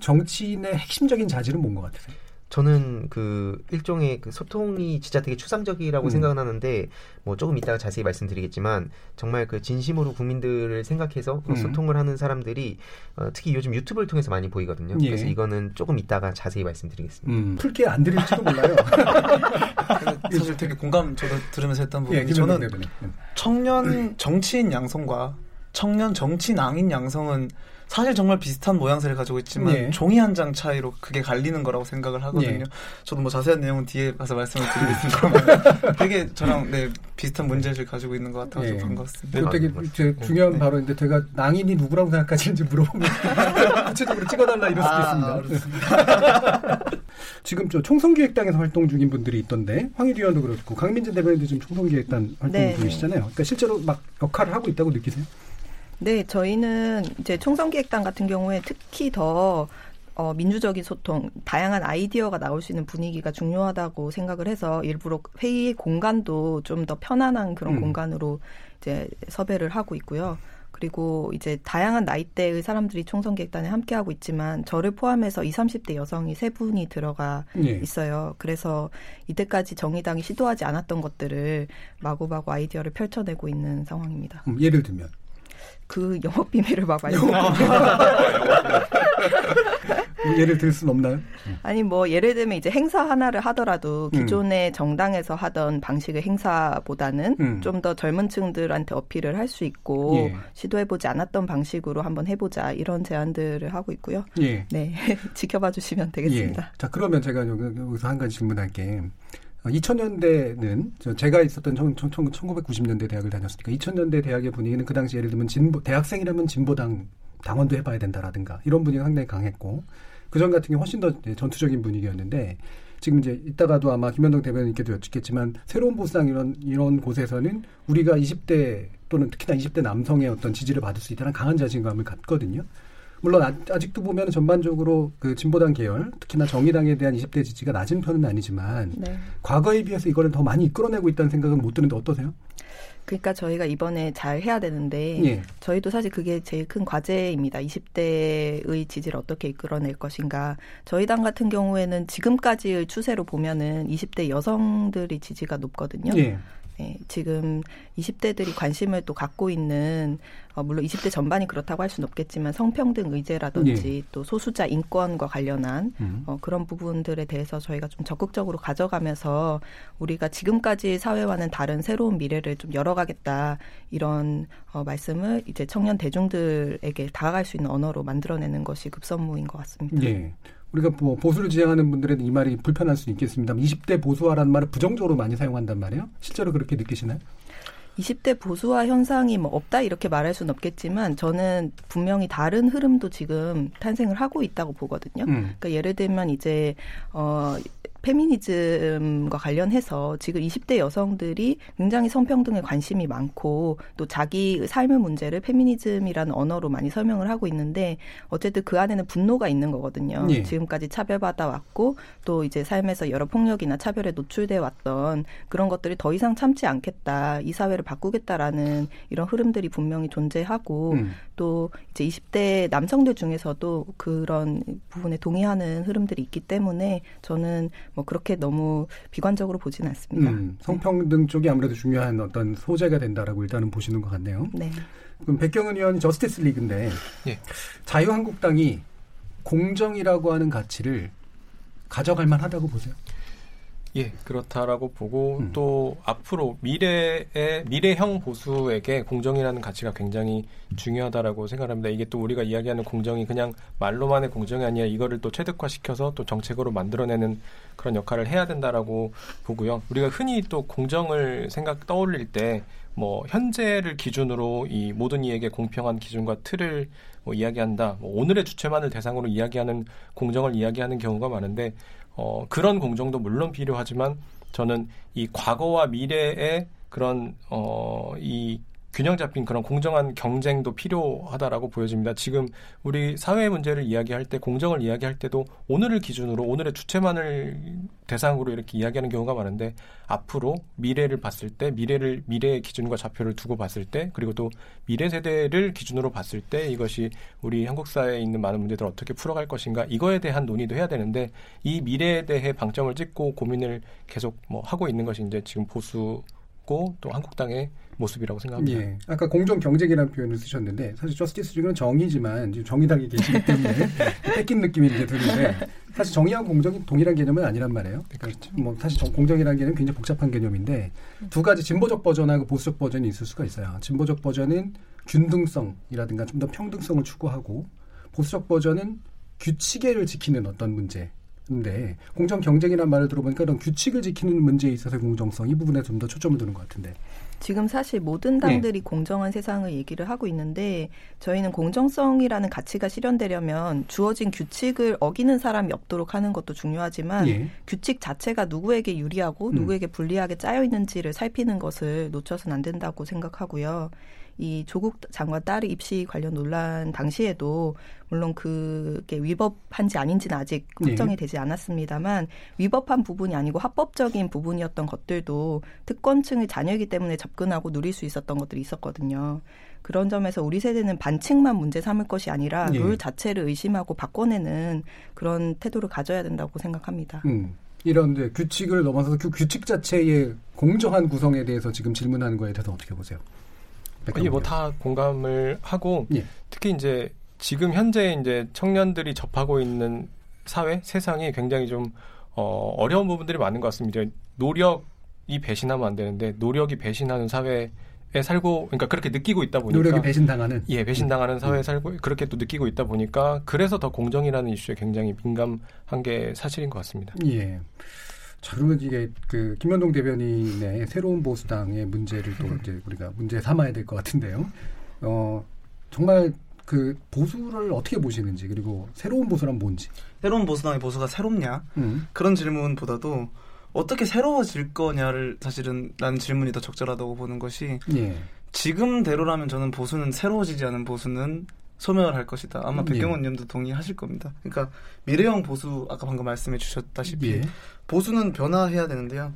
정치인의 핵심적인 자질은 뭔 것 같으세요? 저는 그 일종의 그 소통이 진짜 되게 추상적이라고 음. 생각은 하는데 뭐 조금 이따가 자세히 말씀드리겠지만 정말 그 진심으로 국민들을 생각해서 그 음. 소통을 하는 사람들이 어, 특히 요즘 유튜브를 통해서 많이 보이거든요. 예. 그래서 이거는 조금 이따가 자세히 말씀드리겠습니다. 음, 풀게 안 드릴지도 몰라요. 사실 되게 공감 저도 들으면서 했던 부분이 예, 저는 대변인. 음. 청년 정치인 양성과 청년 정치 낭인 양성은 사실 정말 비슷한 모양새를 가지고 있지만 예. 종이 한 장 차이로 그게 갈리는 거라고 생각을 하거든요. 예. 저도 뭐 자세한 내용은 뒤에 가서 말씀을 드리겠습니다만 되게 저랑 네, 비슷한 문제를 가지고 있는 것 같아서 예. 반갑습니다. 이거 되게 네. 제 중요한 네. 발언인데 제가 낭인이 누구라고 생각하시는지 물어보면 구체적으로 찍어달라 이럴 수도 아, 있습니다. 지금 저 총선기획당에서 활동 중인 분들이 있던데 황희도 의원도 그렇고 강민재 대변인도 지금 총선기획단 활동 네. 중이시잖아요. 그러니까 실제로 막 역할을 하고 있다고 느끼세요? 네, 저희는 이제 총선기획단 같은 경우에 특히 더 어, 민주적인 소통, 다양한 아이디어가 나올 수 있는 분위기가 중요하다고 생각을 해서 일부러 회의 공간도 좀 더 편안한 그런 음. 공간으로 이제 섭외를 하고 있고요. 그리고 이제 다양한 나이대의 사람들이 총선기획단에 함께하고 있지만 저를 포함해서 20, 30대 여성이 세 분이 들어가 예. 있어요. 그래서 이때까지 정의당이 시도하지 않았던 것들을 마구마구 아이디어를 펼쳐내고 있는 상황입니다. 음, 예를 들면 그 영업 비밀을 막 말고 뭐 예를 들 수는 없나요? 아니 뭐 예를 들면 이제 행사 하나를 하더라도 음. 기존의 정당에서 하던 방식의 행사보다는 음. 좀더 젊은 층들한테 어필을 할 수 있고 예. 시도해보지 않았던 방식으로 한번 해보자 이런 제안들을 하고 있고요. 예. 네 지켜봐 주시면 되겠습니다. 예. 자, 그러면 제가 여기- 여기서 한 가지 질문할게. 2000년대는 제가 있었던 1990년대 대학을 다녔으니까 2000년대 대학의 분위기는 그 당시 예를 들면 진보 대학생이라면 진보당 당원도 해봐야 된다라든가 이런 분위기가 상당히 강했고 그전 같은 게 훨씬 더 전투적인 분위기였는데 지금 이제 이따가도 아마 김현동 대변인께도 여쭙겠지만 새로운 보수당 이런 이런 곳에서는 우리가 20대 또는 특히나 20대 남성의 어떤 지지를 받을 수 있다는 강한 자신감을 갖거든요. 물론 아, 아직도 보면 전반적으로 그 진보당 계열, 특히나 정의당에 대한 20대 지지가 낮은 편은 아니지만 네. 과거에 비해서 이거를 더 많이 이끌어내고 있다는 생각은 못 드는데 어떠세요? 그러니까 저희가 이번에 잘 해야 되는데 예. 저희도 사실 그게 제일 큰 과제입니다. 20대의 지지를 어떻게 이끌어낼 것인가. 저희 당 같은 경우에는 지금까지의 추세로 보면은 20대 여성들이 지지가 높거든요. 예. 네, 지금 20대들이 관심을 또 갖고 있는 어, 물론 20대 전반이 그렇다고 할 수는 없겠지만 성평등 의제라든지 또 소수자 인권과 관련한 음. 어, 그런 부분들에 대해서 저희가 좀 적극적으로 가져가면서 우리가 지금까지 사회와는 다른 새로운 미래를 좀 열어가겠다 이런 어, 말씀을 이제 청년 대중들에게 다가갈 수 있는 언어로 만들어내는 것이 급선무인 것 같습니다. 예. 우리가 뭐 보수를 지향하는 분들에는 이 말이 불편할 수 있겠습니다만 20대 보수화라는 말을 부정적으로 많이 사용한단 말이에요. 실제로 그렇게 느끼시나요? 20대 보수화 현상이 뭐 없다 이렇게 말할 수는 없겠지만 저는 분명히 다른 흐름도 지금 탄생을 하고 있다고 보거든요. 음. 그러니까 예를 들면 이제 어 페미니즘과 관련해서 지금 20대 여성들이 굉장히 성평등에 관심이 많고 또 자기 삶의 문제를 페미니즘이라는 언어로 많이 설명을 하고 있는데 어쨌든 그 안에는 분노가 있는 거거든요. 예. 지금까지 차별받아 왔고 또 이제 삶에서 여러 폭력이나 차별에 노출돼 왔던 그런 것들이 더 이상 참지 않겠다. 이 사회를 바꾸겠다라는 이런 흐름들이 분명히 존재하고 음. 또 이제 20대 남성들 중에서도 그런 부분에 동의하는 흐름들이 있기 때문에 저는 뭐 그렇게 너무 비관적으로 보지는 않습니다. 음, 성평등 쪽이 아무래도 중요한 어떤 소재가 된다라고 일단은 보시는 것 같네요. 네. 그럼 백경은 의원이 저스티스 리그인데 예. 자유한국당이 공정이라고 하는 가치를 가져갈 만하다고 보세요? 예, 그렇다라고 보고 음. 또 앞으로 미래의 미래형 보수에게 공정이라는 가치가 굉장히 중요하다라고 생각합니다. 이게 또 우리가 이야기하는 공정이 그냥 말로만의 공정이 아니라 이거를 또 체득화시켜서 또 정책으로 만들어내는 그런 역할을 해야 된다라고 보고요. 우리가 흔히 또 공정을 생각 떠올릴 때 뭐 현재를 기준으로 이 모든 이에게 공평한 기준과 틀을 뭐 이야기한다. 뭐 오늘의 주체만을 대상으로 이야기하는 공정을 이야기하는 경우가 많은데 어, 그런 공정도 물론 필요하지만 저는 이 과거와 미래의 그런 어, 이 균형 잡힌 그런 공정한 경쟁도 필요하다라고 보여집니다. 지금 우리 사회 문제를 이야기할 때 공정을 이야기할 때도 오늘을 기준으로 오늘의 주체만을 대상으로 이렇게 이야기하는 경우가 많은데 앞으로 미래를 봤을 때 미래를 미래의 기준과 좌표를 두고 봤을 때 그리고 또 미래 세대를 기준으로 봤을 때 이것이 우리 한국 사회에 있는 많은 문제들을 어떻게 풀어갈 것인가 이거에 대한 논의도 해야 되는데 이 미래에 대해 방점을 찍고 고민을 계속 뭐 하고 있는 것이 이제 지금 보수 고 또 한국당의 모습이라고 생각합니다. 예. 아까 공정 경쟁이라는 표현을 쓰셨는데 사실 저스티스 중에는 정의지만 지금 정의당에 계시기 때문에 뺏긴 느낌이 이제 드는데 사실 정의하고 공정이 동일한 개념은 아니란 말이에요. 그러니까 뭐 사실 정- 공정이라는 개념은 굉장히 복잡한 개념인데 두 가지 진보적 버전하고 보수적 버전이 있을 수가 있어요. 진보적 버전은 균등성이라든가 좀 더 평등성을 추구하고 보수적 버전은 규칙을 지키는 어떤 문제 인데 공정 경쟁이라는 말을 들어보니까 이런 규칙을 지키는 문제에 있어서의 공정성 이 부분에 좀 더 초점을 두는 것 같은데. 지금 사실 모든 당들이 공정한 세상을 얘기를 하고 있는데 저희는 공정성이라는 가치가 실현되려면 주어진 규칙을 어기는 사람이 없도록 하는 것도 중요하지만 예. 규칙 자체가 누구에게 유리하고 음. 누구에게 불리하게 짜여 있는지를 살피는 것을 놓쳐서는 안 된다고 생각하고요. 이 조국 장관 딸의 입시 관련 논란 당시에도 물론 그게 위법한지 아닌지는 아직 확정이 네. 되지 않았습니다만 위법한 부분이 아니고 합법적인 부분이었던 것들도 특권층의 자녀이기 때문에 접근하고 누릴 수 있었던 것들이 있었거든요. 그런 점에서 우리 세대는 반칙만 문제 삼을 것이 아니라 예. 룰 자체를 의심하고 바꿔내는 그런 태도를 가져야 된다고 생각합니다. 음. 이런 규칙을 넘어서서 그 규칙 자체의 공정한 구성에 대해서 지금 질문하는 거에 대해서 어떻게 보세요? 이게 뭐다 공감을 하고 예. 특히 이제 지금 현재 이제 청년들이 접하고 있는 사회 세상이 굉장히 좀 어, 어려운 부분들이 많은 것 같습니다. 노력이 배신하면 안 되는데 노력이 배신하는 사회에 살고 그러니까 그렇게 느끼고 있다 보니까 노력이 배신당하는 예 배신당하는 사회에 살고 그렇게 또 느끼고 있다 보니까 그래서 더 공정이라는 이슈에 굉장히 민감한 게 사실인 것 같습니다. 예. 자, 그러면 이게 그 김현동 대변인의 새로운 보수당의 문제를 또 이제 우리가 문제 삼아야 될 것 같은데요. 어, 정말 그 보수를 어떻게 보시는지 그리고 새로운 보수란 뭔지. 새로운 보수당의 보수가 새롭냐? 음. 그런 질문보다도 어떻게 새로워질 거냐를 사실은 라는 질문이 더 적절하다고 보는 것이 예. 지금대로라면 저는 보수는 새로워지지 않은 보수는 소멸할 을 것이다. 아마 예. 백경원 님도 동의하실 겁니다. 그러니까 미래형 보수 아까 방금 말씀해 주셨다시피 예. 보수는 변화해야 되는데요.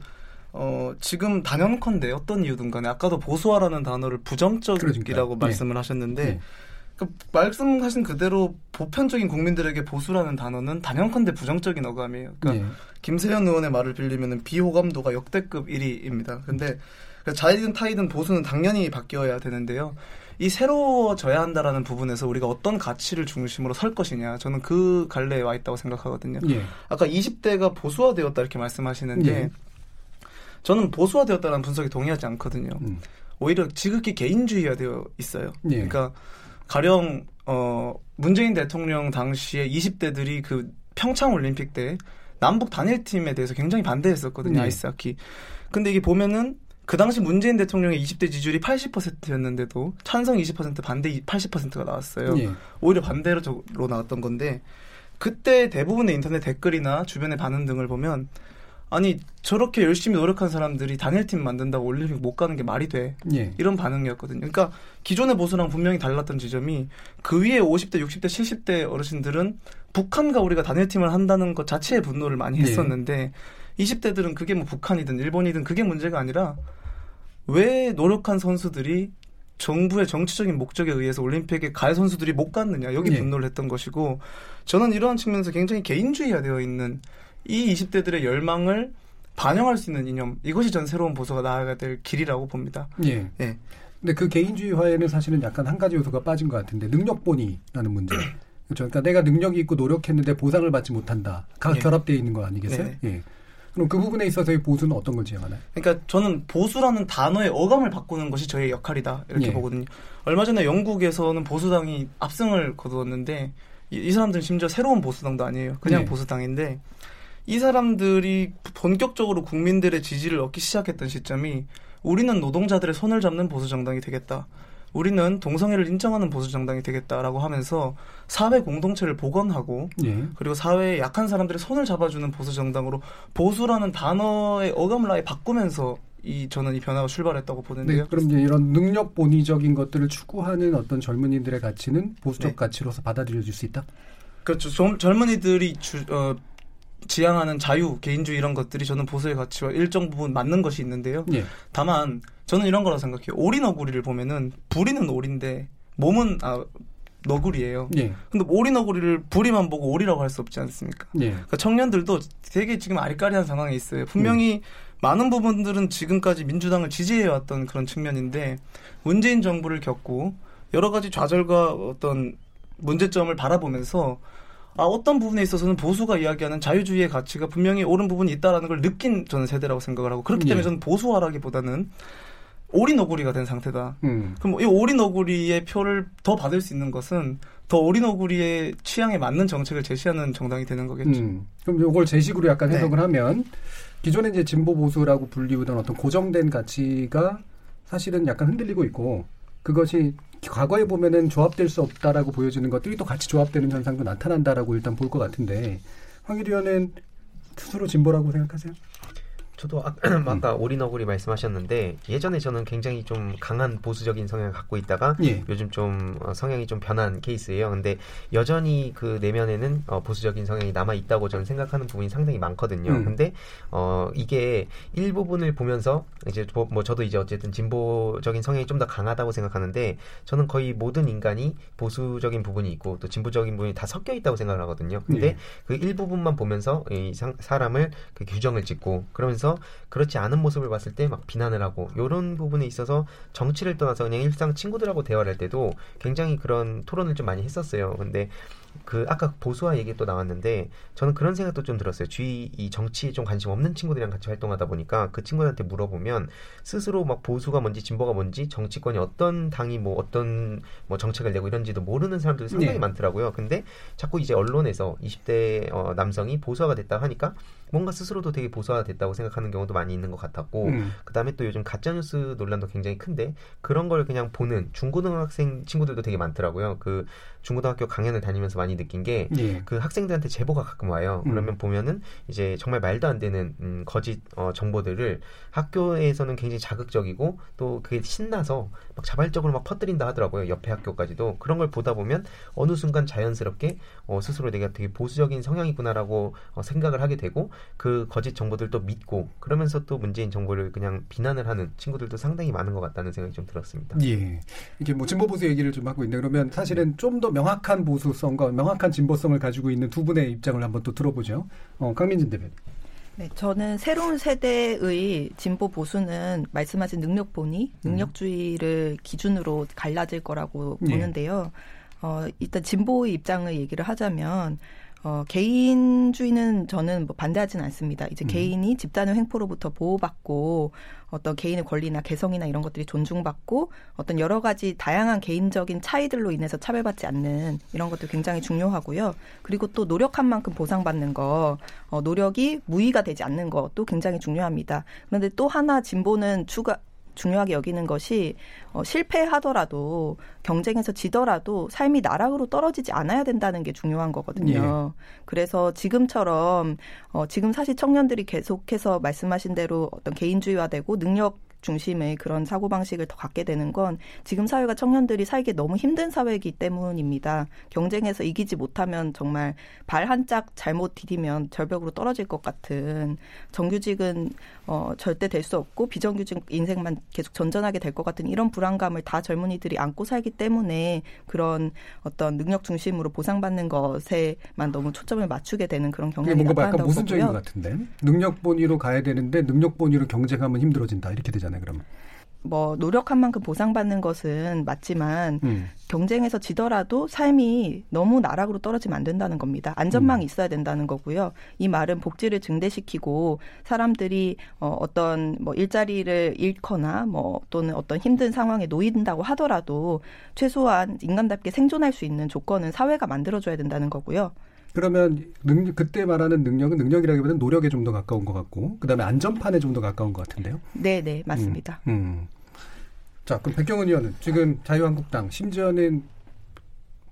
어, 지금 단연컨대 어떤 이유든 간에 아까도 보수화라는 단어를 부정적이라고 그러니까요. 말씀을 하셨는데 예. 그 말씀하신 그대로 보편적인 국민들에게 보수라는 단어는 단연컨대 부정적인 어감이에요. 그러니까 예. 김세현 의원의 말을 빌리면 비호감도가 역대급 1위입니다. 근데 그 자이든 타이든 보수는 당연히 바뀌어야 되는데요. 이 새로워져야 한다라는 부분에서 우리가 어떤 가치를 중심으로 설 것이냐 저는 그 갈래에 와 있다고 생각하거든요. 예. 아까 20대가 보수화되었다 이렇게 말씀하시는데 예. 저는 보수화되었다는 분석에 동의하지 않거든요. 음. 오히려 지극히 개인주의화되어 있어요. 예. 그러니까 가령 어 문재인 대통령 당시에 20대들이 그 평창 올림픽 때 남북 단일팀에 대해서 굉장히 반대했었거든요. 예. 아이스하키. 근데 이게 보면은 그 당시 문재인 대통령의 20대 지지율이 80%였는데도 찬성 20% 반대 80%가 나왔어요. 예. 오히려 반대로 나왔던 건데 그때 대부분의 인터넷 댓글이나 주변의 반응 등을 보면 아니 저렇게 열심히 노력한 사람들이 단일팀 만든다고 올림픽 못 가는 게 말이 돼 예. 이런 반응이었거든요. 그러니까 기존의 보수랑 분명히 달랐던 지점이 그 위에 50대, 60대, 70대 어르신들은 북한과 우리가 단일팀을 한다는 것 자체에 분노를 많이 네. 했었는데 20대들은 그게 뭐 북한이든 일본이든 그게 문제가 아니라 왜 노력한 선수들이 정부의 정치적인 목적에 의해서 올림픽에 갈 선수들이 못 갔느냐 여기 네. 분노를 했던 것이고 저는 이러한 측면에서 굉장히 개인주의화 되어 있는 이 20대들의 열망을 반영할 수 있는 이념 이것이 전 새로운 보수가 나아가야 될 길이라고 봅니다. 예. 예. 근데 그 개인주의화에는 사실은 약간 한 가지 요소가 빠진 것 같은데 능력본이라는 문제. 그렇죠. 그러니까 내가 능력이 있고 노력했는데 보상을 받지 못한다. 가 예. 결합되어 있는 거 아니겠어요? 네. 예. 그럼 그 부분에 있어서의 보수는 어떤 걸 지향하나요? 그러니까 저는 보수라는 단어의 어감을 바꾸는 것이 저의 역할이다 이렇게 예. 보거든요. 얼마 전에 영국에서는 보수당이 압승을 거두었는데 이, 이 사람들은 심지어 새로운 보수당도 아니에요. 그냥 예. 보수당인데 이 사람들이 본격적으로 국민들의 지지를 얻기 시작했던 시점이 우리는 노동자들의 손을 잡는 보수 정당이 되겠다. 우리는 동성애를 인정하는 보수 정당이 되겠다라고 하면서 사회 공동체를 복원하고 예. 그리고 사회의 약한 사람들의 손을 잡아주는 보수 정당으로 보수라는 단어의 어감을 아예 바꾸면서 이 저는 이 변화가 출발했다고 네, 보는데요. 그럼 이제 이런 능력 본위적인 것들을 추구하는 어떤 젊은이들의 가치는 보수적 네. 가치로서 받아들여질 수 있다. 그렇죠. 젊- 젊은이들이 주, 어, 지향하는 자유, 개인주의 이런 것들이 저는 보수의 가치와 일정 부분 맞는 것이 있는데요. 예. 다만 저는 이런 거라고 생각해요. 오리 너구리를 보면은 부리는 오리인데 몸은 아 너구리예요. 예. 근데 오리 너구리를 부리만 보고 오리라고 할 수 없지 않습니까? 예. 그러니까 청년들도 되게 지금 아리까리한 상황에 있어요. 분명히 음. 많은 부분들은 지금까지 민주당을 지지해왔던 그런 측면인데 문재인 정부를 겪고 여러 가지 좌절과 어떤 문제점을 바라보면서 아 어떤 부분에 있어서는 보수가 이야기하는 자유주의의 가치가 분명히 옳은 부분이 있다라는 걸 느낀 저는 세대라고 생각을 하고 그렇기 때문에 예. 저는 보수화라기보다는 오리 너구리가 된 상태다. 음. 그럼 이 오리 너구리의 표를 더 받을 수 있는 것은 더 오리 너구리의 취향에 맞는 정책을 제시하는 정당이 되는 거겠죠. 음. 그럼 요걸 제식으로 약간 네. 해석을 하면 기존에 이제 진보 보수라고 불리우던 어떤 고정된 가치가 사실은 약간 흔들리고 있고 그것이 과거에 보면은 조합될 수 없다라고 보여지는 것들이 또 같이 조합되는 현상도 나타난다라고 일단 볼 것 같은데 황일위 의원은 스스로 진보라고 생각하세요? 저도 아, 아까 오리너구리 말씀하셨는데 예전에 저는 굉장히 좀 강한 보수적인 성향을 갖고 있다가 예. 요즘 좀 어, 성향이 좀 변한 케이스예요. 근데 여전히 그 내면에는 어, 보수적인 성향이 남아 있다고 저는 생각하는 부분이 상당히 많거든요. 음. 근데 어 이게 일부분을 보면서 이제 뭐, 뭐 저도 이제 어쨌든 진보적인 성향이 좀 더 강하다고 생각하는데 저는 거의 모든 인간이 보수적인 부분이 있고 또 진보적인 부분이 다 섞여 있다고 생각을 하거든요. 근데 예. 그 일부분만 보면서 이 상- 사람을 그 규정을 짓고 그러면서 그렇지 않은 모습을 봤을 때 막 비난을 하고 이런 부분에 있어서 정치를 떠나서 그냥 일상 친구들하고 대화를 할 때도 굉장히 그런 토론을 좀 많이 했었어요. 근데 그 아까 보수화 얘기 또 나왔는데 저는 그런 생각도 좀 들었어요. 주위 이 정치에 좀 관심 없는 친구들이랑 같이 활동하다 보니까 그 친구들한테 물어보면 스스로 막 보수가 뭔지 진보가 뭔지 정치권이 어떤 당이 뭐 어떤 뭐 정책을 내고 이런지도 모르는 사람들이 상당히 네. 많더라고요. 근데 자꾸 이제 언론에서 20대 어, 남성이 보수화가 됐다 하니까 뭔가 스스로도 되게 보수화가 됐다고 생각하는 경우도 많이 있는 것 같았고 음. 그다음에 또 요즘 가짜 뉴스 논란도 굉장히 큰데 그런 걸 그냥 보는 중고등학생 친구들도 되게 많더라고요. 그 중고등학교 강연을 다니면서 많이 느낀 게 예. 그 학생들한테 제보가 가끔 와요. 음. 그러면 보면은 이제 정말 말도 안 되는 음, 거짓 어, 정보들을 학교에서는 굉장히 자극적이고 또 그게 신나서 막 자발적으로 막 퍼뜨린다 하더라고요. 옆에 학교까지도 그런 걸 보다 보면 어느 순간 자연스럽게 어, 스스로 내가 되게 보수적인 성향이구나라고 어, 생각을 하게 되고 그 거짓 정보들도 믿고 그러면서 또 문재인 정부를 그냥 비난을 하는 친구들도 상당히 많은 것 같다는 생각이 좀 들었습니다. 예. 이게 뭐 진보 보수 얘기를 좀 하고 있는데 그러면 사실은 좀 더 명확한 보수성과 명확한 진보성을 가지고 있는 두 분의 입장을 한번 또 들어보죠. 어, 강민진 대변인. 네, 저는 새로운 세대의 진보 보수는 말씀하신 능력 본위, 능력주의를 기준으로 갈라질 거라고 예. 보는데요. 어, 일단 진보의 입장을 얘기를 하자면 어, 개인주의는 저는 뭐 반대하지는 않습니다. 이제 음. 개인이 집단의 횡포로부터 보호받고 어떤 개인의 권리나 개성이나 이런 것들이 존중받고 어떤 여러 가지 다양한 개인적인 차이들로 인해서 차별받지 않는 이런 것도 굉장히 중요하고요. 그리고 또 노력한 만큼 보상받는 거, 어, 노력이 무의가 되지 않는 것도 굉장히 중요합니다. 그런데 또 하나 진보는 추가 중요하게 여기는 것이 어, 실패하더라도 경쟁에서 지더라도 삶이 나락으로 떨어지지 않아야 된다는 게 중요한 거거든요. 그래서 지금처럼 어, 지금 사실 청년들이 계속해서 말씀하신 대로 어떤 개인주의화되고 능력 중심의 그런 사고방식을 더 갖게 되는 건 지금 사회가 청년들이 살기 너무 힘든 사회이기 때문입니다. 경쟁에서 이기지 못하면 정말 발 한 짝 잘못 디디면 절벽으로 떨어질 것 같은 정규직은 어, 절대 될 수 없고 비정규직 인생만 계속 전전하게 될 것 같은 이런 불안감을 다 젊은이들이 안고 살기 때문에 그런 어떤 능력 중심으로 보상받는 것에만 너무 초점을 맞추게 되는 그런 경향이 뭔가 약간 모순적인 것. 같은데 능력 본위로 가야 되는데 능력 본위로 경쟁하면 힘들어진다 이렇게 되잖아요. 그러면 뭐 노력한 만큼 보상받는 것은 맞지만 음. 경쟁에서 지더라도 삶이 너무 나락으로 떨어지면 안 된다는 겁니다. 안전망이 음. 있어야 된다는 거고요. 이 말은 복지를 증대시키고 사람들이 어, 어떤 뭐 일자리를 잃거나 뭐 또는 어떤 힘든 상황에 놓인다고 하더라도 최소한 인간답게 생존할 수 있는 조건은 사회가 만들어줘야 된다는 거고요. 그러면 능, 그때 말하는 능력은 능력이라기보다는 노력에 좀 더 가까운 것 같고 그다음에 안전판에 좀 더 가까운 것 같은데요. 네, 네, 맞습니다. 음, 음. 자, 그럼 백경은 의원은 지금 자유한국당 심지어는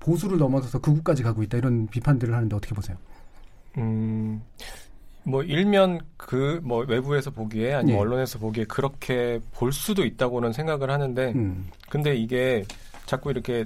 보수를 넘어서서 극우까지 가고 있다 이런 비판들을 하는데 어떻게 보세요? 음, 뭐 일면 그 뭐 외부에서 보기에 아니면 예. 언론에서 보기에 그렇게 볼 수도 있다고는 생각을 하는데 음. 근데 이게 자꾸 이렇게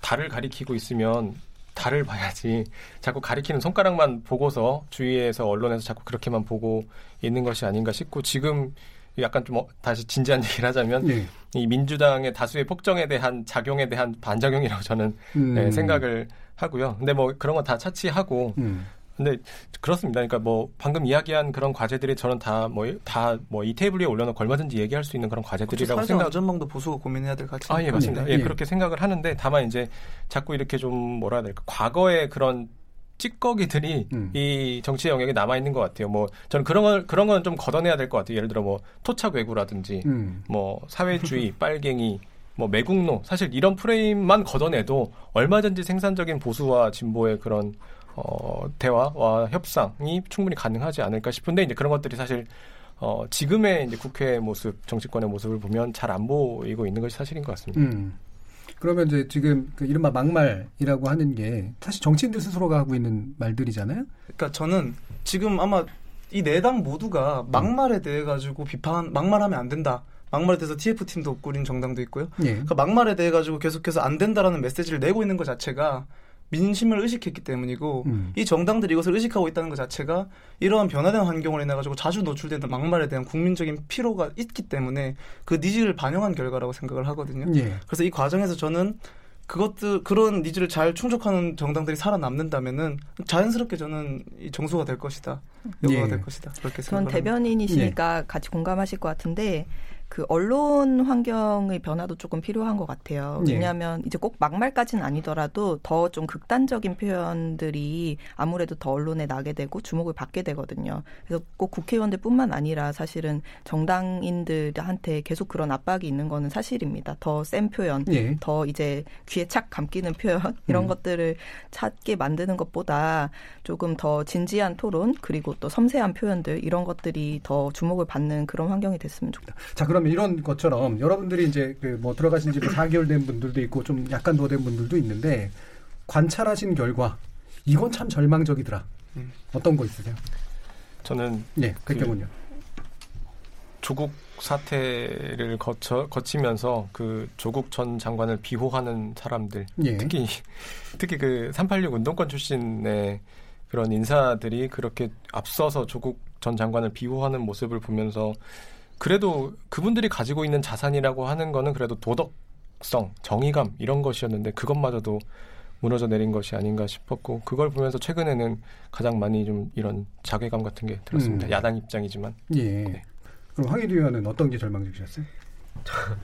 달을 가리키고 있으면 달을 봐야지 자꾸 가리키는 손가락만 보고서 주위에서 언론에서 자꾸 그렇게만 보고 있는 것이 아닌가 싶고 지금 약간 좀 어- 다시 진지한 얘기를 하자면 예. 이 민주당의 다수의 폭정에 대한 작용에 대한 반작용이라고 저는 음. 네, 생각을 하고요. 근데 뭐 그런 건 다 차치하고 음. 근데 그렇습니다. 그러니까 뭐 방금 이야기한 그런 과제들이 저는 다 뭐 다 뭐 이 테이블 위에 올려놓고 얼마든지 얘기할 수 있는 그런 과제들이라고 생각. 안전망도 보수가 고민해야 될 가치. 아, 예, 맞습니다. 예, 예. 그렇게 생각을 하는데 다만 이제 자꾸 이렇게 좀 뭐라 해야 될까. 과거의 그런 찌꺼기들이 음. 이 정치의 영역에 남아 있는 것 같아요. 뭐 저는 그런 걸 그런 건 좀 걷어내야 될 것 같아요. 예를 들어 뭐 토착 외구라든지 음. 뭐 사회주의, 빨갱이, 뭐 매국노 사실 이런 프레임만 걷어내도 얼마든지 생산적인 보수와 진보의 그런 어, 대화와 협상이 충분히 가능하지 않을까 싶은데 이제 그런 것들이 사실 어, 지금의 이제 국회 모습, 정치권의 모습을 보면 잘 안 보이고 있는 것이 사실인 것 같습니다. 음. 그러면 이제 지금 그 이른바 막말이라고 하는 게 사실 정치인들 스스로가 하고 있는 말들이잖아요. 그러니까 저는 지금 아마 이 네 당 모두가 막말에 대해 가지고 비판 막말하면 안 된다. 막말에 대해서 TF 팀도 꾸린 정당도 있고요. 예. 그러니까 막말에 대해 가지고 계속해서 안 된다라는 메시지를 내고 있는 것 자체가 민심을 의식했기 때문이고 음. 이 정당들이 이것을 의식하고 있다는 것 자체가 이러한 변화된 환경으로 인해 가지고 자주 노출되는 막말에 대한 국민적인 피로가 있기 때문에 그 needs를 반영한 결과라고 생각을 하거든요. 예. 그래서 이 과정에서 저는 그것들 그런 needs를 잘 충족하는 정당들이 살아남는다면은 자연스럽게 저는 이 정수가 될 것이다, 여부가 예. 될 것이다 그렇게 전 생각합니다. 대변인이시니까 같이 공감하실 것 같은데 그 언론 환경의 변화도 조금 필요한 것 같아요. 예. 왜냐하면 이제 꼭 막말까지는 아니더라도 더 좀 극단적인 표현들이 아무래도 더 언론에 나게 되고 주목을 받게 되거든요. 그래서 꼭 국회의원들뿐만 아니라 사실은 정당인들한테 계속 그런 압박이 있는 거는 사실입니다. 더 센 표현, 예. 더 이제 귀에 착 감기는 표현 이런 음. 것들을 찾게 만드는 것보다 조금 더 진지한 토론 그리고 또 섬세한 표현들 이런 것들이 더 주목을 받는 그런 환경이 됐으면 좋겠다. 자, 그러면 이런 것처럼 여러분들이 이제 그 뭐 들어가신 지 4개월 된 분들도 있고 좀 약간 더 된 분들도 있는데 관찰하신 결과 이건 참 절망적이더라. 음. 어떤 거 있으세요? 저는 예, 백경은요. 조국 사태를 거쳐 거치면서 그 조국 전 장관을 비호하는 사람들 예. 특히 특히 그 386 운동권 출신의 그런 인사들이 그렇게 앞서서 조국 전 장관을 비호하는 모습을 보면서 그래도 그분들이 가지고 있는 자산이라고 하는 거는 그래도 도덕성, 정의감 이런 것이었는데 그것마저도 무너져 내린 것이 아닌가 싶었고 그걸 보면서 최근에는 가장 많이 좀 이런 자괴감 같은 게 들었습니다. 음. 야당 입장이지만 예. 그럼 황희두 의원은 어떤 게 절망적이셨어요?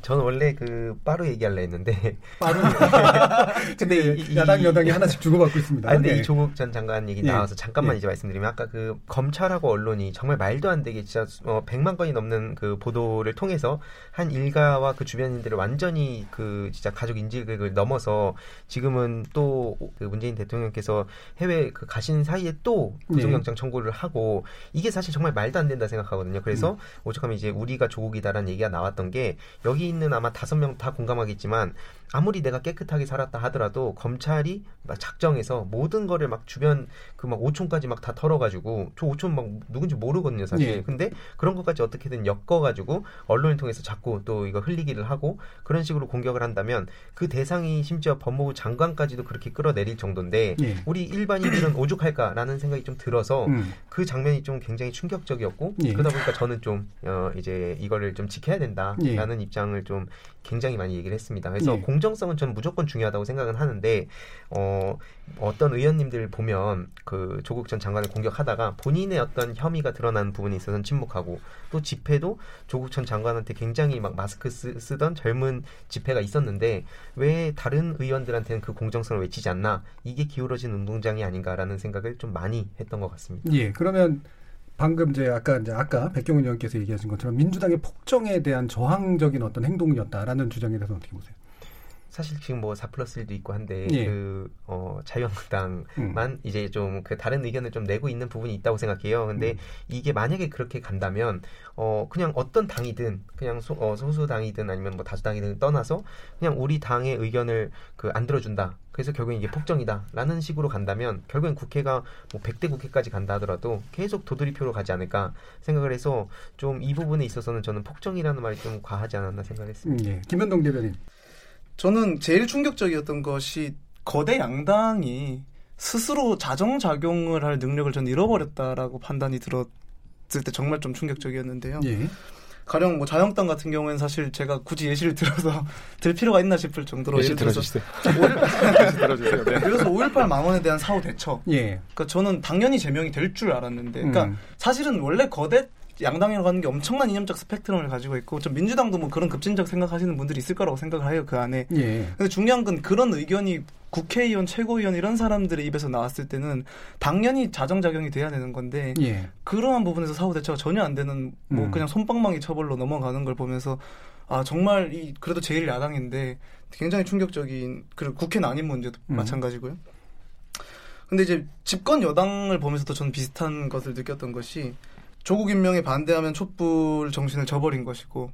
저는 원래 그 빠루 얘기할라 했는데 빠른. 근데 이, 이- 야당 이- 여당이 하나씩 주고받고 있습니다. 아, 근데 네. 이 조국 전 장관 얘기 예. 나와서 잠깐만 예. 이제 말씀드리면 아까 그 검찰하고 언론이 정말 말도 안 되게 진짜 어, 100만 건이 넘는 그 보도를 통해서 한 일가와 그 주변인들을 완전히 그 진짜 가족 인질극을 넘어서 지금은 또 그 문재인 대통령께서 해외 그 가시는 사이에 또 예. 구속영장 청구를 하고 이게 사실 정말 말도 안 된다 생각하거든요. 그래서 음. 오죽하면 이제 우리가 조국이다라는 얘기가 나왔던 게 여기 있는 아마 다섯 명 다 공감하겠지만 아무리 내가 깨끗하게 살았다 하더라도 검찰이 막 작정해서 모든 거를 막 주변 그 막 5촌까지 막 다 털어가지고 저 5촌 막 누군지 모르거든요 사실. 예. 근데 그런 것까지 어떻게든 엮어가지고 언론을 통해서 자꾸 또 이거 흘리기를 하고 그런 식으로 공격을 한다면 그 대상이 심지어 법무부 장관까지도 그렇게 끌어내릴 정도인데 예. 우리 일반인들은 오죽할까라는 생각이 좀 들어서 음. 그 장면이 좀 굉장히 충격적이었고 예. 그러다 보니까 저는 좀 어, 이제 이거를 좀 지켜야 된다라는 예. 않다라는 입장을 좀 굉장히 많이 얘기를 했습니다. 그래서 예. 공정성은 저는 무조건 중요하다고 생각은 하는데 어, 어떤 의원님들 보면 그 조국 전 장관을 공격하다가 본인의 어떤 혐의가 드러난 부분에 있어서는 침묵하고 또 집회도 조국 전 장관한테 굉장히 막 마스크 쓰, 던 젊은 집회가 있었는데 왜 다른 의원들한테는 그 공정성을 외치지 않나 이게 기울어진 운동장이 아닌가라는 생각을 좀 많이 했던 것 같습니다. 예, 그러면 방금 이제 아까 이제 아까 백경훈 의원께서 얘기하신 것처럼 민주당의 폭정에 대한 저항적인 어떤 행동이었다라는 주장에 대해서 어떻게 보세요? 사실 지금 뭐 4 플러스 1도 있고 한데 예. 그 어, 자유한국당만 음. 이제 좀 그 다른 의견을 좀 내고 있는 부분이 있다고 생각해요. 근데 음. 이게 만약에 그렇게 간다면 어 그냥 어떤 당이든 그냥 소, 어, 소수 당이든 아니면 뭐 다수 당이든 떠나서 그냥 우리 당의 의견을 그 안 들어준다. 그래서 결국엔 이게 폭정이다라는 식으로 간다면 결국엔 국회가 뭐 100대 국회까지 간다 하더라도 계속 도돌이표로 가지 않을까 생각을 해서 좀 이 부분에 있어서는 저는 폭정이라는 말이 좀 과하지 않았나 생각했습니다. 음, 예. 김현동 대변인. 저는 제일 충격적이었던 것이 거대 양당이 스스로 자정작용을 할 능력을 전 잃어버렸다라고 판단이 들었을 때 정말 좀 충격적이었는데요. 예. 가령 뭐 자영당 같은 경우에는 사실 제가 굳이 예시를 들어서 들 필요가 있나 싶을 정도로 예시 들어주세요. 5.18 예시 들어주세요. 네. 그래서 5.18 망언에 대한 사후 대처. 예. 그러니까 저는 당연히 제명이 될 줄 알았는데, 그러니까 음. 사실은 원래 거대 양당이라고 하는 게 엄청난 이념적 스펙트럼을 가지고 있고, 좀 민주당도 뭐 그런 급진적 생각하시는 분들이 있을 거라고 생각을 해요 그 안에. 예. 근데 중요한 건 그런 의견이 국회의원, 최고위원 이런 사람들의 입에서 나왔을 때는 당연히 자정작용이 돼야 되는 건데 예. 그러한 부분에서 사후 대처가 전혀 안 되는 뭐 음. 그냥 손방망이 처벌로 넘어가는 걸 보면서 아 정말 이 그래도 제일 야당인데 굉장히 충격적인 그리고 국회는 아닌 문제도 음. 마찬가지고요. 근데 이제 집권 여당을 보면서도 저는 비슷한 것을 느꼈던 것이 조국 임명에 반대하면 촛불 정신을 저버린 것이고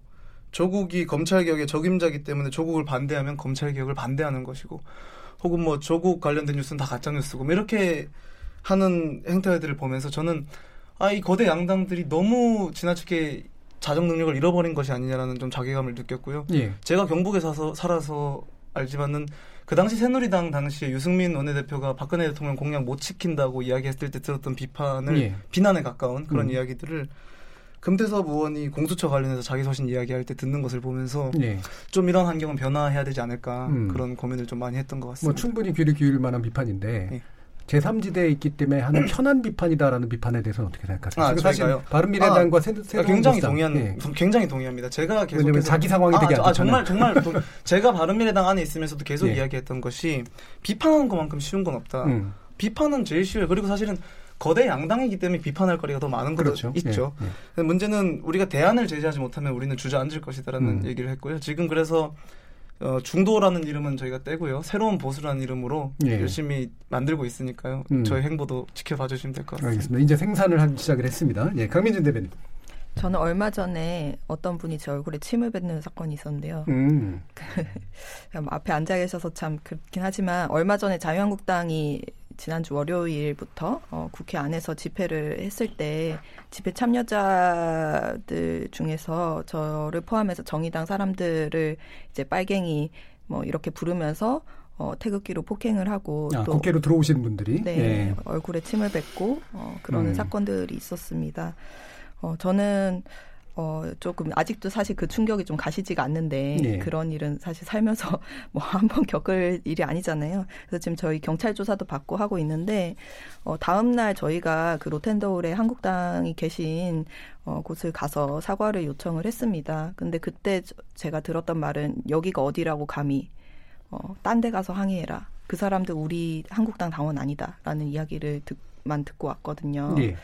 조국이 검찰 개혁의 적임자기 때문에 조국을 반대하면 검찰 개혁을 반대하는 것이고 혹은 뭐 조국 관련된 뉴스는 다 가짜 뉴스고 뭐 이렇게 하는 행태들을 보면서 저는 아 이 거대 양당들이 너무 지나치게 자정 능력을 잃어버린 것이 아니냐라는 좀 자괴감을 느꼈고요. 예. 제가 경북에 사서 살아서 알지만은 그 당시 새누리당 당시에 유승민 원내대표가 박근혜 대통령 공약 못 지킨다고 이야기했을 때 들었던 비판을 예. 비난에 가까운 그런 음. 이야기들을 금태섭 의원이 공수처 관련해서 자기 소신 이야기할 때 듣는 것을 보면서 예. 좀 이런 환경은 변화해야 되지 않을까 음. 그런 고민을 좀 많이 했던 것뭐 같습니다. 충분히 귀를 기울일 만한 비판인데 예. 제3지대에 있기 때문에 하는 편한 비판이다라는 비판에 대해서는 어떻게 생각하세요? 아, 사실? 바른미래당과 아, 새, 아, 새로운 굉장히 동의한 예. 굉장히 동의합니다. 제가 계속 왜냐면 자기 상황이 되게 아, 안 아. 정말 정말 동- 제가 바른미래당 안에 있으면서도 계속 예. 이야기했던 것이 비판하는 것만큼 쉬운 건 없다. 음. 비판은 제일 쉬워요. 그리고 사실은 거대 양당이기 때문에 비판할 거리가 더 많은 것도 그렇죠. 있죠. 예, 예. 문제는 우리가 대안을 제시하지 못하면 우리는 주저앉을 것이다라는 음. 얘기를 했고요. 지금 그래서 어, 중도라는 이름은 저희가 떼고요. 새로운 보수라는 이름으로 예. 열심히 만들고 있으니까요. 음. 저희 행보도 지켜봐 주시면 될 것 같습니다. 알겠습니다. 이제 생산을 하기 시작을 했습니다. 예, 강민준 대변인. 저는 얼마 전에 어떤 분이 제 얼굴에 침을 뱉는 사건이 있었는데요. 음. 뭐 앞에 앉아 계셔서 참 그렇긴 하지만 얼마 전에 자유한국당이 지난주 월요일부터 어, 국회 안에서 집회를 했을 때 집회 참여자들 중에서 저를 포함해서 정의당 사람들을 이제 빨갱이 뭐 이렇게 부르면서 어, 태극기로 폭행을 하고 아, 또 국회로 들어오신 분들이 네, 예. 얼굴에 침을 뱉고 어, 그러는 음. 사건들이 있었습니다. 어, 저는 어, 조금 아직도 사실 그 충격이 좀 가시지가 않는데 예. 그런 일은 사실 살면서 뭐 한 번 겪을 일이 아니잖아요. 그래서 지금 저희 경찰 조사도 받고 하고 있는데 어, 다음 날 저희가 그 로텐더홀에 한국당이 계신 어, 곳을 가서 사과를 요청을 했습니다. 근데 그때 저- 제가 들었던 말은 여기가 어디라고 감히 어, 딴 데 가서 항의해라. 그 사람들 우리 한국당 당원 아니다라는 이야기를 듣만 듣고 왔거든요. 예.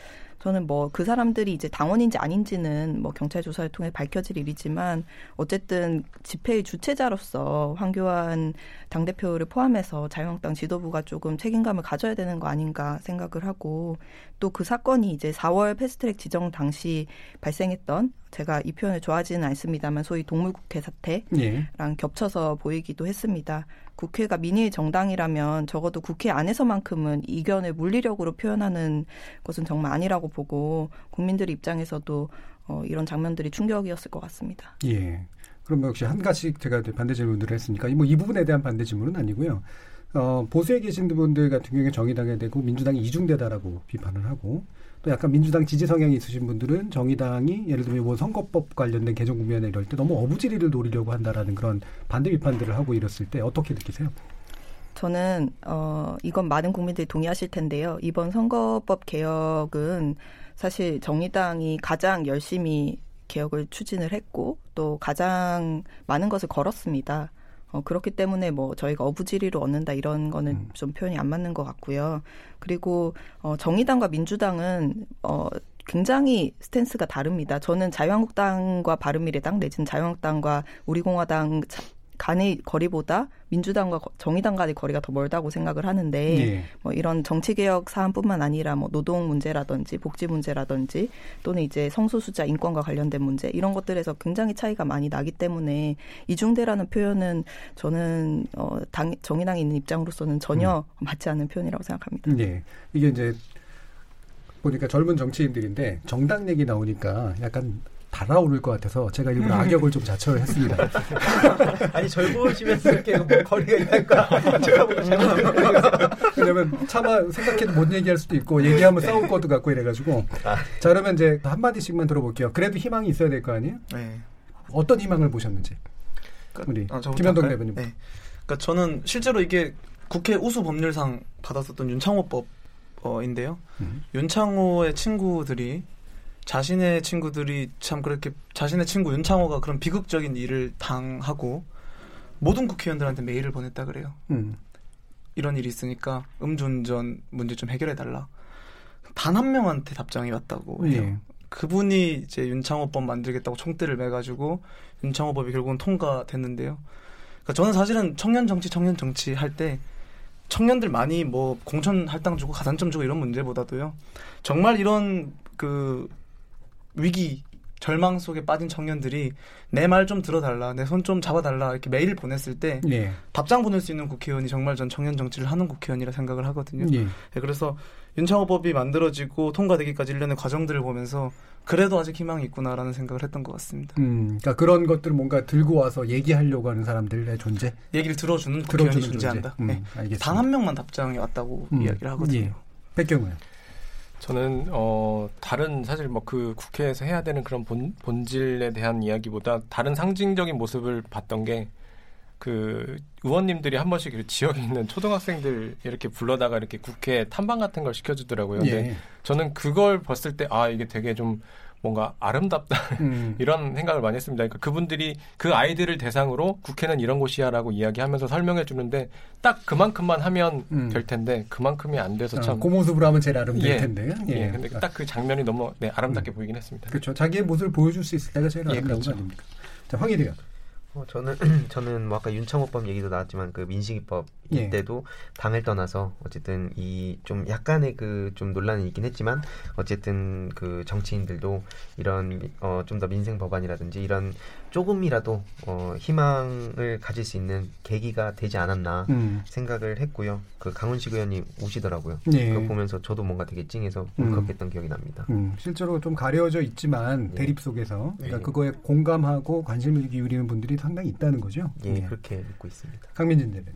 저는 뭐 그 사람들이 이제 당원인지 아닌지는 뭐 경찰 조사를 통해 밝혀질 일이지만 어쨌든 집회의 주체자로서 황교안 당대표를 포함해서 자유한국당 지도부가 조금 책임감을 가져야 되는 거 아닌가 생각을 하고 또 그 사건이 이제 4월 패스트트랙 지정 당시 발생했던 제가 이 표현을 좋아하지는 않습니다만 소위 동물국회 사태 예. 랑 겹쳐서 보이기도 했습니다. 국회가 민일 정당이라면 적어도 국회 안에서만큼은 이견을 물리력으로 표현하는 것은 정말 아니라고 보고 국민들 입장에서도 어, 이런 장면들이 충격이었을 것 같습니다. 예. 그럼 뭐 역시 한 가지 제가 반대 질문을 했으니까 뭐 이 부분에 대한 반대 질문은 아니고요. 어, 보수에 계신 분들 같은 경우에 정의당에 대고 민주당이 이중대다라고 비판을 하고 또 약간 민주당 지지 성향이 있으신 분들은 정의당이 예를 들면 뭐 선거법 관련된 개정 국면에 이럴 때 너무 어부지리를 노리려고 한다라는 그런 반대 비판들을 하고 이랬을 때 어떻게 느끼세요? 저는 어 이건 많은 국민들이 동의하실 텐데요. 이번 선거법 개혁은 사실 정의당이 가장 열심히 개혁을 추진을 했고 또 가장 많은 것을 걸었습니다. 어, 그렇기 때문에 뭐 저희가 어부지리로 얻는다 이런 거는 음. 좀 표현이 안 맞는 것 같고요. 그리고 어, 정의당과 민주당은 어, 굉장히 스탠스가 다릅니다. 저는 자유한국당과 바른미래당 내지는 자유한국당과 우리공화당 자- 간의 거리보다 민주당과 거- 정의당 간의 거리가 더 멀다고 생각을 하는데 예. 뭐 이런 정치 개혁 사안뿐만 아니라 뭐 노동 문제라든지 복지 문제라든지 또는 이제 성소수자 인권과 관련된 문제 이런 것들에서 굉장히 차이가 많이 나기 때문에 이중대라는 표현은 저는 어, 당, 정의당에 있는 입장으로서는 전혀 맞지 않는 표현이라고 생각합니다. 예. 이게 이제 보니까 젊은 정치인들인데 정당 얘기 나오니까 약간 달아오를 것 같아서 제가 일부러 악역을 좀 자처를 했습니다. 아니 절 보시면서 이렇게 뭐 거리가 있다니까 제가 보고 왜냐면 차마 생각해도 못 얘기할 수도 있고 얘기하면 싸울 것도 같고 이래가지고 자 그러면 이제 한 마디씩만 들어볼게요. 그래도 희망이 있어야 될 거 아니에요? 네. 어떤 희망을 보셨는지 우리 아, 김현동? 대변인. 네. 그러니까 저는 실제로 이게 국회 우수 법률상 받았었던 윤창호법 인데요. 음. 윤창호의 친구들이 자신의 친구들이 참 그렇게 자신의 친구 윤창호가 그런 비극적인 일을 당하고 모든 국회의원들한테 메일을 보냈다 그래요. 음. 이런 일이 있으니까 음주운전 문제 좀 해결해 달라. 단 한 명한테 답장이 왔다고 해요. 예. 그분이 이제 윤창호법 만들겠다고 총대를 매가지고 윤창호법이 결국은 통과됐는데요. 그러니까 저는 사실은 청년 정치, 청년 정치 할 때 청년들 많이 뭐 공천 할당 주고 가산점 주고 이런 문제보다도요. 정말 이런 그 위기 절망 속에 빠진 청년들이 내 말 좀 들어달라, 내 손 좀 잡아달라 이렇게 메일을 보냈을 때 예. 답장 보낼 수 있는 국회의원이 정말 전 청년 정치를 하는 국회의원이라 생각을 하거든요. 예. 네, 그래서 윤창호법이 만들어지고 통과되기까지 일련의 과정들을 보면서 그래도 아직 희망이 있구나라는 생각을 했던 것 같습니다. 음, 그러니까 그런 것들을 뭔가 들고 와서 얘기하려고 하는 사람들의 존재, 얘기를 들어주는 국회의원이 들어주는 존재한다. 존재. 음, 네. 알겠습니다. 단한 명만 답장이 왔다고 음, 이야기를 하거든요. 예. 백경우요. 저는 어 다른 사실 뭐 그 국회에서 해야 되는 그런 본 본질에 대한 이야기보다 다른 상징적인 모습을 봤던 게 그 의원님들이 한 번씩 이렇게 지역에 있는 초등학생들 이렇게 불러다가 이렇게 국회 탐방 같은 걸 시켜주더라고요. 근데 예. 저는 그걸 봤을 때 아 이게 되게 좀 뭔가 아름답다 음. 이런 생각을 많이 했습니다. 그러니까 그분들이 그 아이들을 대상으로 국회는 이런 곳이야라고 이야기하면서 설명해 주는데 딱 그만큼만 하면 음. 될 텐데 그만큼이 안 돼서 아, 참그 모습으로 하면 제일 아름다울 예. 텐데. 예, 근데 딱 그 장면이 너무 네, 아름답게 보이긴 했습니다. 그렇죠. 자기의 모습을 보여줄 수 있을 때가 제일 예, 아름다운 그렇죠. 거 아닙니까? 자, 황일이요. 어, 저는 저는 뭐 아까 윤창호법 얘기도 나왔지만 그 민식이법 예. 이때도 당을 떠나서 어쨌든 이 좀 약간의 그 좀 논란이 있긴 했지만 어쨌든 그 정치인들도 이런 어 좀 더 민생 법안이라든지 이런 조금이라도 어 희망을 가질 수 있는 계기가 되지 않았나 음. 생각을 했고요. 그 강훈식 의원이 우시더라고요. 예. 그거 보면서 저도 뭔가 되게 찡해서 음. 울컥했던 기억이 납니다. 음, 실제로 좀 가려져 있지만 예. 대립 속에서 그러니까 예. 그거에 공감하고 관심을 기울이는 분들이 상당히 있다는 거죠. 예, 예. 그렇게 믿고 있습니다. 강민진 대변인.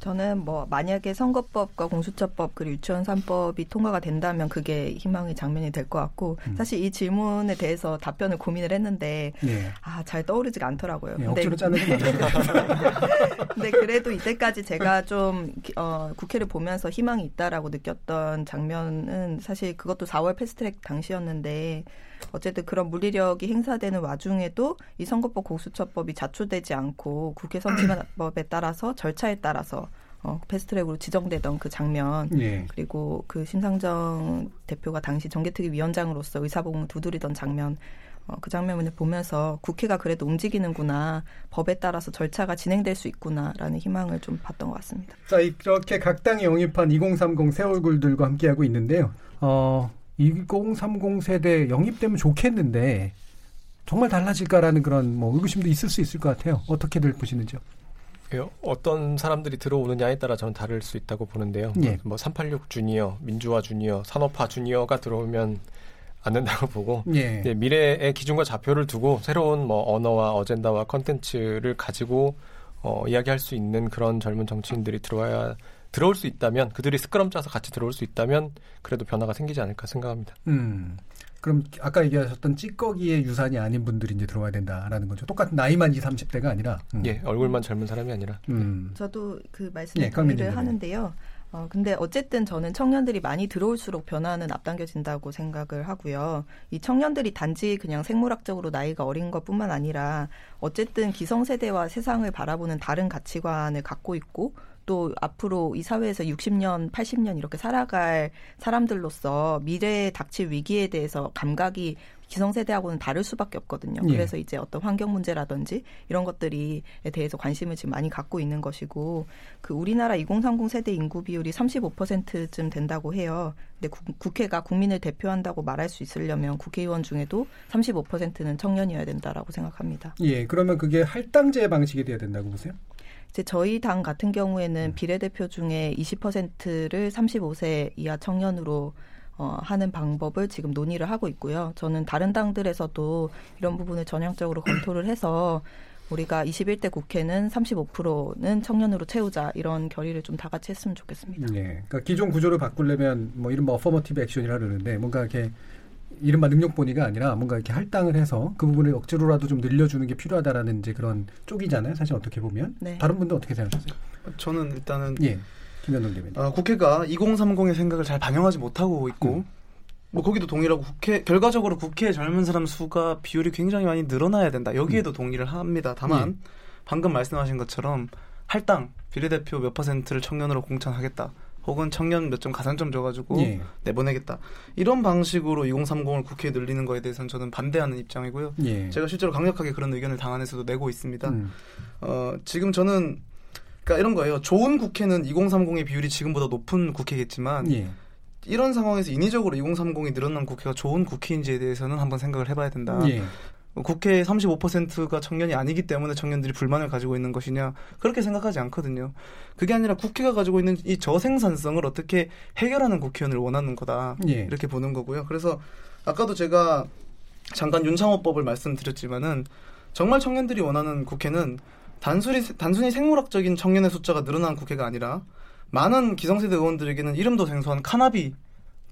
저는 뭐 만약에 선거법과 공수처법 그리고 유치원 3법이 통과가 된다면 그게 희망의 장면이 될 것 같고 음. 사실 이 질문에 대해서 답변을 고민을 했는데 예. 아잘 떠오르지가 않더라고요. 예, 억지로 짜내지 마세요. 근데 그래도 이때까지 제가 좀 어, 국회를 보면서 희망이 있다라고 느꼈던 장면은 사실 그것도 4월 패스트트랙 당시였는데 어쨌든 그런 물리력이 행사되는 와중에도 이 선거법 공수처법이 자초되지 않고 국회 선진화법에 따라서 절차에 따라서 어, 패스트트랙으로 지정되던 그 장면 예. 그리고 그 심상정 대표가 당시 정개특위 위원장으로서 의사봉을 두드리던 장면 어, 그 장면을 보면서 국회가 그래도 움직이는구나 법에 따라서 절차가 진행될 수 있구나라는 희망을 좀 봤던 것 같습니다. 자, 이렇게 각 당이 영입한 2030 새 얼굴들과 함께하고 있는데요. 어, 2030 세대 영입되면 좋겠는데 정말 달라질까라는 그런 뭐 의구심도 있을 수 있을 것 같아요. 어떻게들 보시는지요? 예, 어떤 사람들이 들어오느냐에 따라 저는 다를 수 있다고 보는데요. 예. 뭐386 주니어, 민주화 주니어, 산업화 주니어가 들어오면 안 된다고 보고 예. 예, 미래의 기준과 좌표를 두고 새로운 뭐 언어와 어젠다와 컨텐츠를 가지고 어, 이야기할 수 있는 그런 젊은 정치인들이 들어와야 들어올 수 있다면 그들이 스크럼 짜서 같이 들어올 수 있다면 그래도 변화가 생기지 않을까 생각합니다. 음. 그럼 아까 얘기하셨던 찌꺼기의 유산이 아닌 분들이 이제 들어와야 된다라는 거죠. 똑같은 나이만 20, 30대가 아니라. 음. 예, 얼굴만 젊은 사람이 아니라. 음. 저도 그 말씀에 예, 하는데요. 어, 근데 어쨌든 저는 청년들이 많이 들어올수록 변화는 앞당겨진다고 생각을 하고요. 이 청년들이 단지 그냥 생물학적으로 나이가 어린 것 뿐만 아니라 어쨌든 기성세대와 세상을 바라보는 다른 가치관을 갖고 있고 또 앞으로 이 사회에서 60년, 80년 이렇게 살아갈 사람들로서 미래에 닥칠 위기에 대해서 감각이 기성세대하고는 다를 수밖에 없거든요. 예. 그래서 이제 어떤 환경 문제라든지 이런 것들이에 대해서 관심을 지금 많이 갖고 있는 것이고 그 우리나라 2030 세대 인구 비율이 35%쯤 된다고 해요. 근데 구, 국회가 국민을 대표한다고 말할 수 있으려면 국회의원 중에도 35%는 청년이어야 된다라고 생각합니다. 예, 그러면 그게 할당제 방식이 돼야 된다고 보세요? 이제 저희 당 같은 경우에는 비례대표 중에 20%를 35세 이하 청년으로 어, 하는 방법을 지금 논의를 하고 있고요. 저는 다른 당들에서도 이런 부분을 전향적으로 검토를 해서 우리가 21대 국회는 35%는 청년으로 채우자 이런 결의를 좀 다 같이 했으면 좋겠습니다. 예. 그러니까 기존 구조를 바꾸려면 뭐 이른바 어퍼머티브 액션이라 그러는데 뭔가 이렇게 이른바 능력본위가 아니라 뭔가 이렇게 할당을 해서 그 부분을 억지로라도 좀 늘려주는 게 필요하다라는 이제 그런 쪽이잖아요. 사실 어떻게 보면 네. 다른 분들 어떻게 생각하세요? 저는 일단은 예, 김현동 대변인. 어, 국회가 2030의 생각을 잘 반영하지 못하고 있고 음. 뭐 거기도 동의라고 국회 결과적으로 국회에 젊은 사람 수가 비율이 굉장히 많이 늘어나야 된다. 여기에도 음. 동의를 합니다. 다만 예. 방금 말씀하신 것처럼 할당 비례대표 몇 퍼센트를 청년으로 공천하겠다. 혹은 청년 몇 점 가산점 줘가지고 예. 내보내겠다. 이런 방식으로 2030을 국회에 늘리는 거에 대해서는 저는 반대하는 입장이고요. 예. 제가 실제로 강력하게 그런 의견을 당 안에서도 내고 있습니다. 음. 어, 지금 저는 그러니까 이런 거예요. 좋은 국회는 2030의 비율이 지금보다 높은 국회겠지만 예. 이런 상황에서 인위적으로 2030이 늘어난 국회가 좋은 국회인지에 대해서는 한번 생각을 해봐야 된다. 예. 국회의 35%가 청년이 아니기 때문에 청년들이 불만을 가지고 있는 것이냐 그렇게 생각하지 않거든요. 그게 아니라 국회가 가지고 있는 이 저생산성을 어떻게 해결하는 국회의원을 원하는 거다 예. 이렇게 보는 거고요. 그래서 아까도 제가 잠깐 윤창호법을 말씀드렸지만은 정말 청년들이 원하는 국회는 단순히 단순히 생물학적인 청년의 숫자가 늘어난 국회가 아니라 많은 기성세대 의원들에게는 이름도 생소한 카나비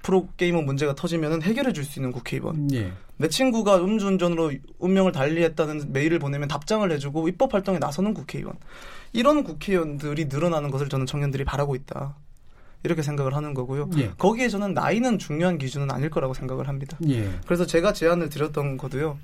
프로게이머 문제가 터지면 해결해 줄 수 있는 국회의원. 예. 내 친구가 음주운전으로 운명을 달리했다는 메일을 보내면 답장을 해주고 입법 활동에 나서는 국회의원. 이런 국회의원들이 늘어나는 것을 저는 청년들이 바라고 있다. 이렇게 생각을 하는 거고요. 예. 거기에 저는 나이는 중요한 기준은 아닐 거라고 생각을 합니다. 예. 그래서 제가 제안을 드렸던 거도요.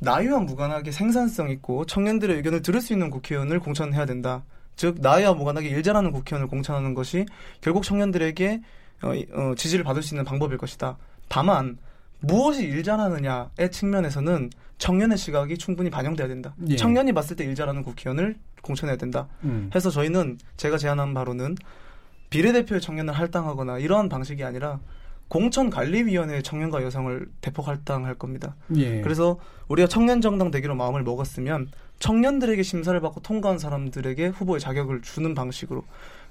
나이와 무관하게 생산성 있고 청년들의 의견을 들을 수 있는 국회의원을 공천해야 된다. 즉 나이와 무관하게 일 잘하는 국회의원을 공천하는 것이 결국 청년들에게 어, 이- 어, 지지를 받을 수 있는 방법일 것이다. 다만 무엇이 일 잘하느냐의 측면에서는 청년의 시각이 충분히 반영돼야 된다. 예. 청년이 봤을 때 일 잘하는 국회의원을 공천해야 된다. 음. 해서 저희는 제가 제안한 바로는 비례대표의 청년을 할당하거나 이러한 방식이 아니라 공천관리위원회의 청년과 여성을 대폭 할당할 겁니다. 예. 그래서 우리가 청년 정당 되기로 마음을 먹었으면 청년들에게 심사를 받고 통과한 사람들에게 후보의 자격을 주는 방식으로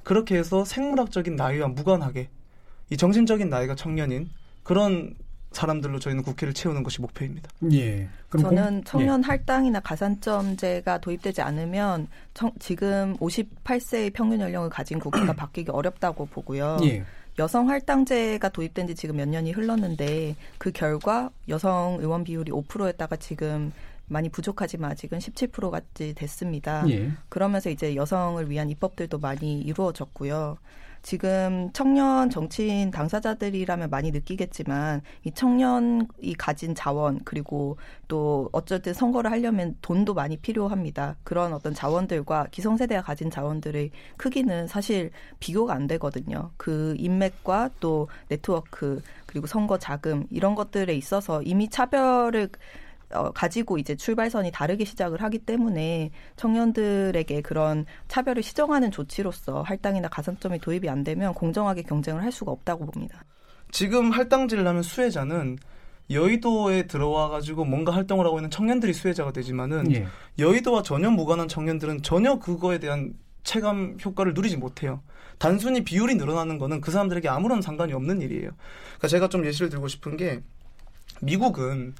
그렇게 해서 생물학적인 나이와 무관하게 이 정신적인 나이가 청년인 그런 사람들로 저희는 국회를 채우는 것이 목표입니다. 예. 그럼 저는 공- 청년 할당이나 가산점제가 도입되지 않으면 청- 지금 58세의 평균 연령을 가진 국회가 바뀌기 어렵다고 보고요. 예. 여성 할당제가 도입된 지 지금 몇 년이 흘렀는데 그 결과 여성 의원 비율이 5%였다가 지금 많이 부족하지만 아직은 17%까지 됐습니다. 예. 그러면서 이제 여성을 위한 입법들도 많이 이루어졌고요. 지금 청년 정치인 당사자들이라면 많이 느끼겠지만 이 청년이 가진 자원 그리고 또 어쨌든 선거를 하려면 돈도 많이 필요합니다. 그런 어떤 자원들과 기성세대가 가진 자원들의 크기는 사실 비교가 안 되거든요. 그 인맥과 또 네트워크 그리고 선거 자금 이런 것들에 있어서 이미 차별을 어, 가지고 이제 출발선이 다르게 시작을 하기 때문에 청년들에게 그런 차별을 시정하는 조치로서 할당이나 가산점이 도입이 안 되면 공정하게 경쟁을 할 수가 없다고 봅니다. 지금 할당제를 하면 수혜자는 여의도에 들어와 가지고 뭔가 활동을 하고 있는 청년들이 수혜자가 되지만은 예. 여의도와 전혀 무관한 청년들은 전혀 그거에 대한 체감 효과를 누리지 못해요. 단순히 비율이 늘어나는 거는 그 사람들에게 아무런 상관이 없는 일이에요. 그러니까 제가 좀 예시를 들고 싶은 게 미국은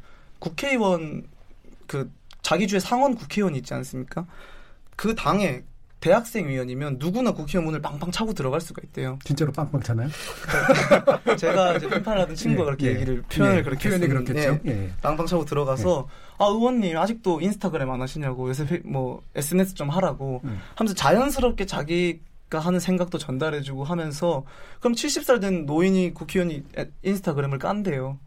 국회의원 그 자기 주의 상원 국회의원이 있지 않습니까? 그 당에 대학생 위원이면 누구나 국회의원 문을 빵빵 차고 들어갈 수가 있대요. 진짜로 빵빵 차나요? 제가 이제 펜팔하던 친구가 예, 그렇게 예. 얘기를 표현을 예, 그렇게 표현이 했습니다. 그렇겠죠. 예. 예. 빵빵 차고 들어가서 아 의원님 아직도 인스타그램 안 하시냐고 요새 회- 뭐 SNS 좀 하라고 음. 하면서 자연스럽게 자기 가 하는 생각도 전달해주고 하면서 그럼 70살 된 노인이 국회의원이 에- 인스타그램을 깐대요.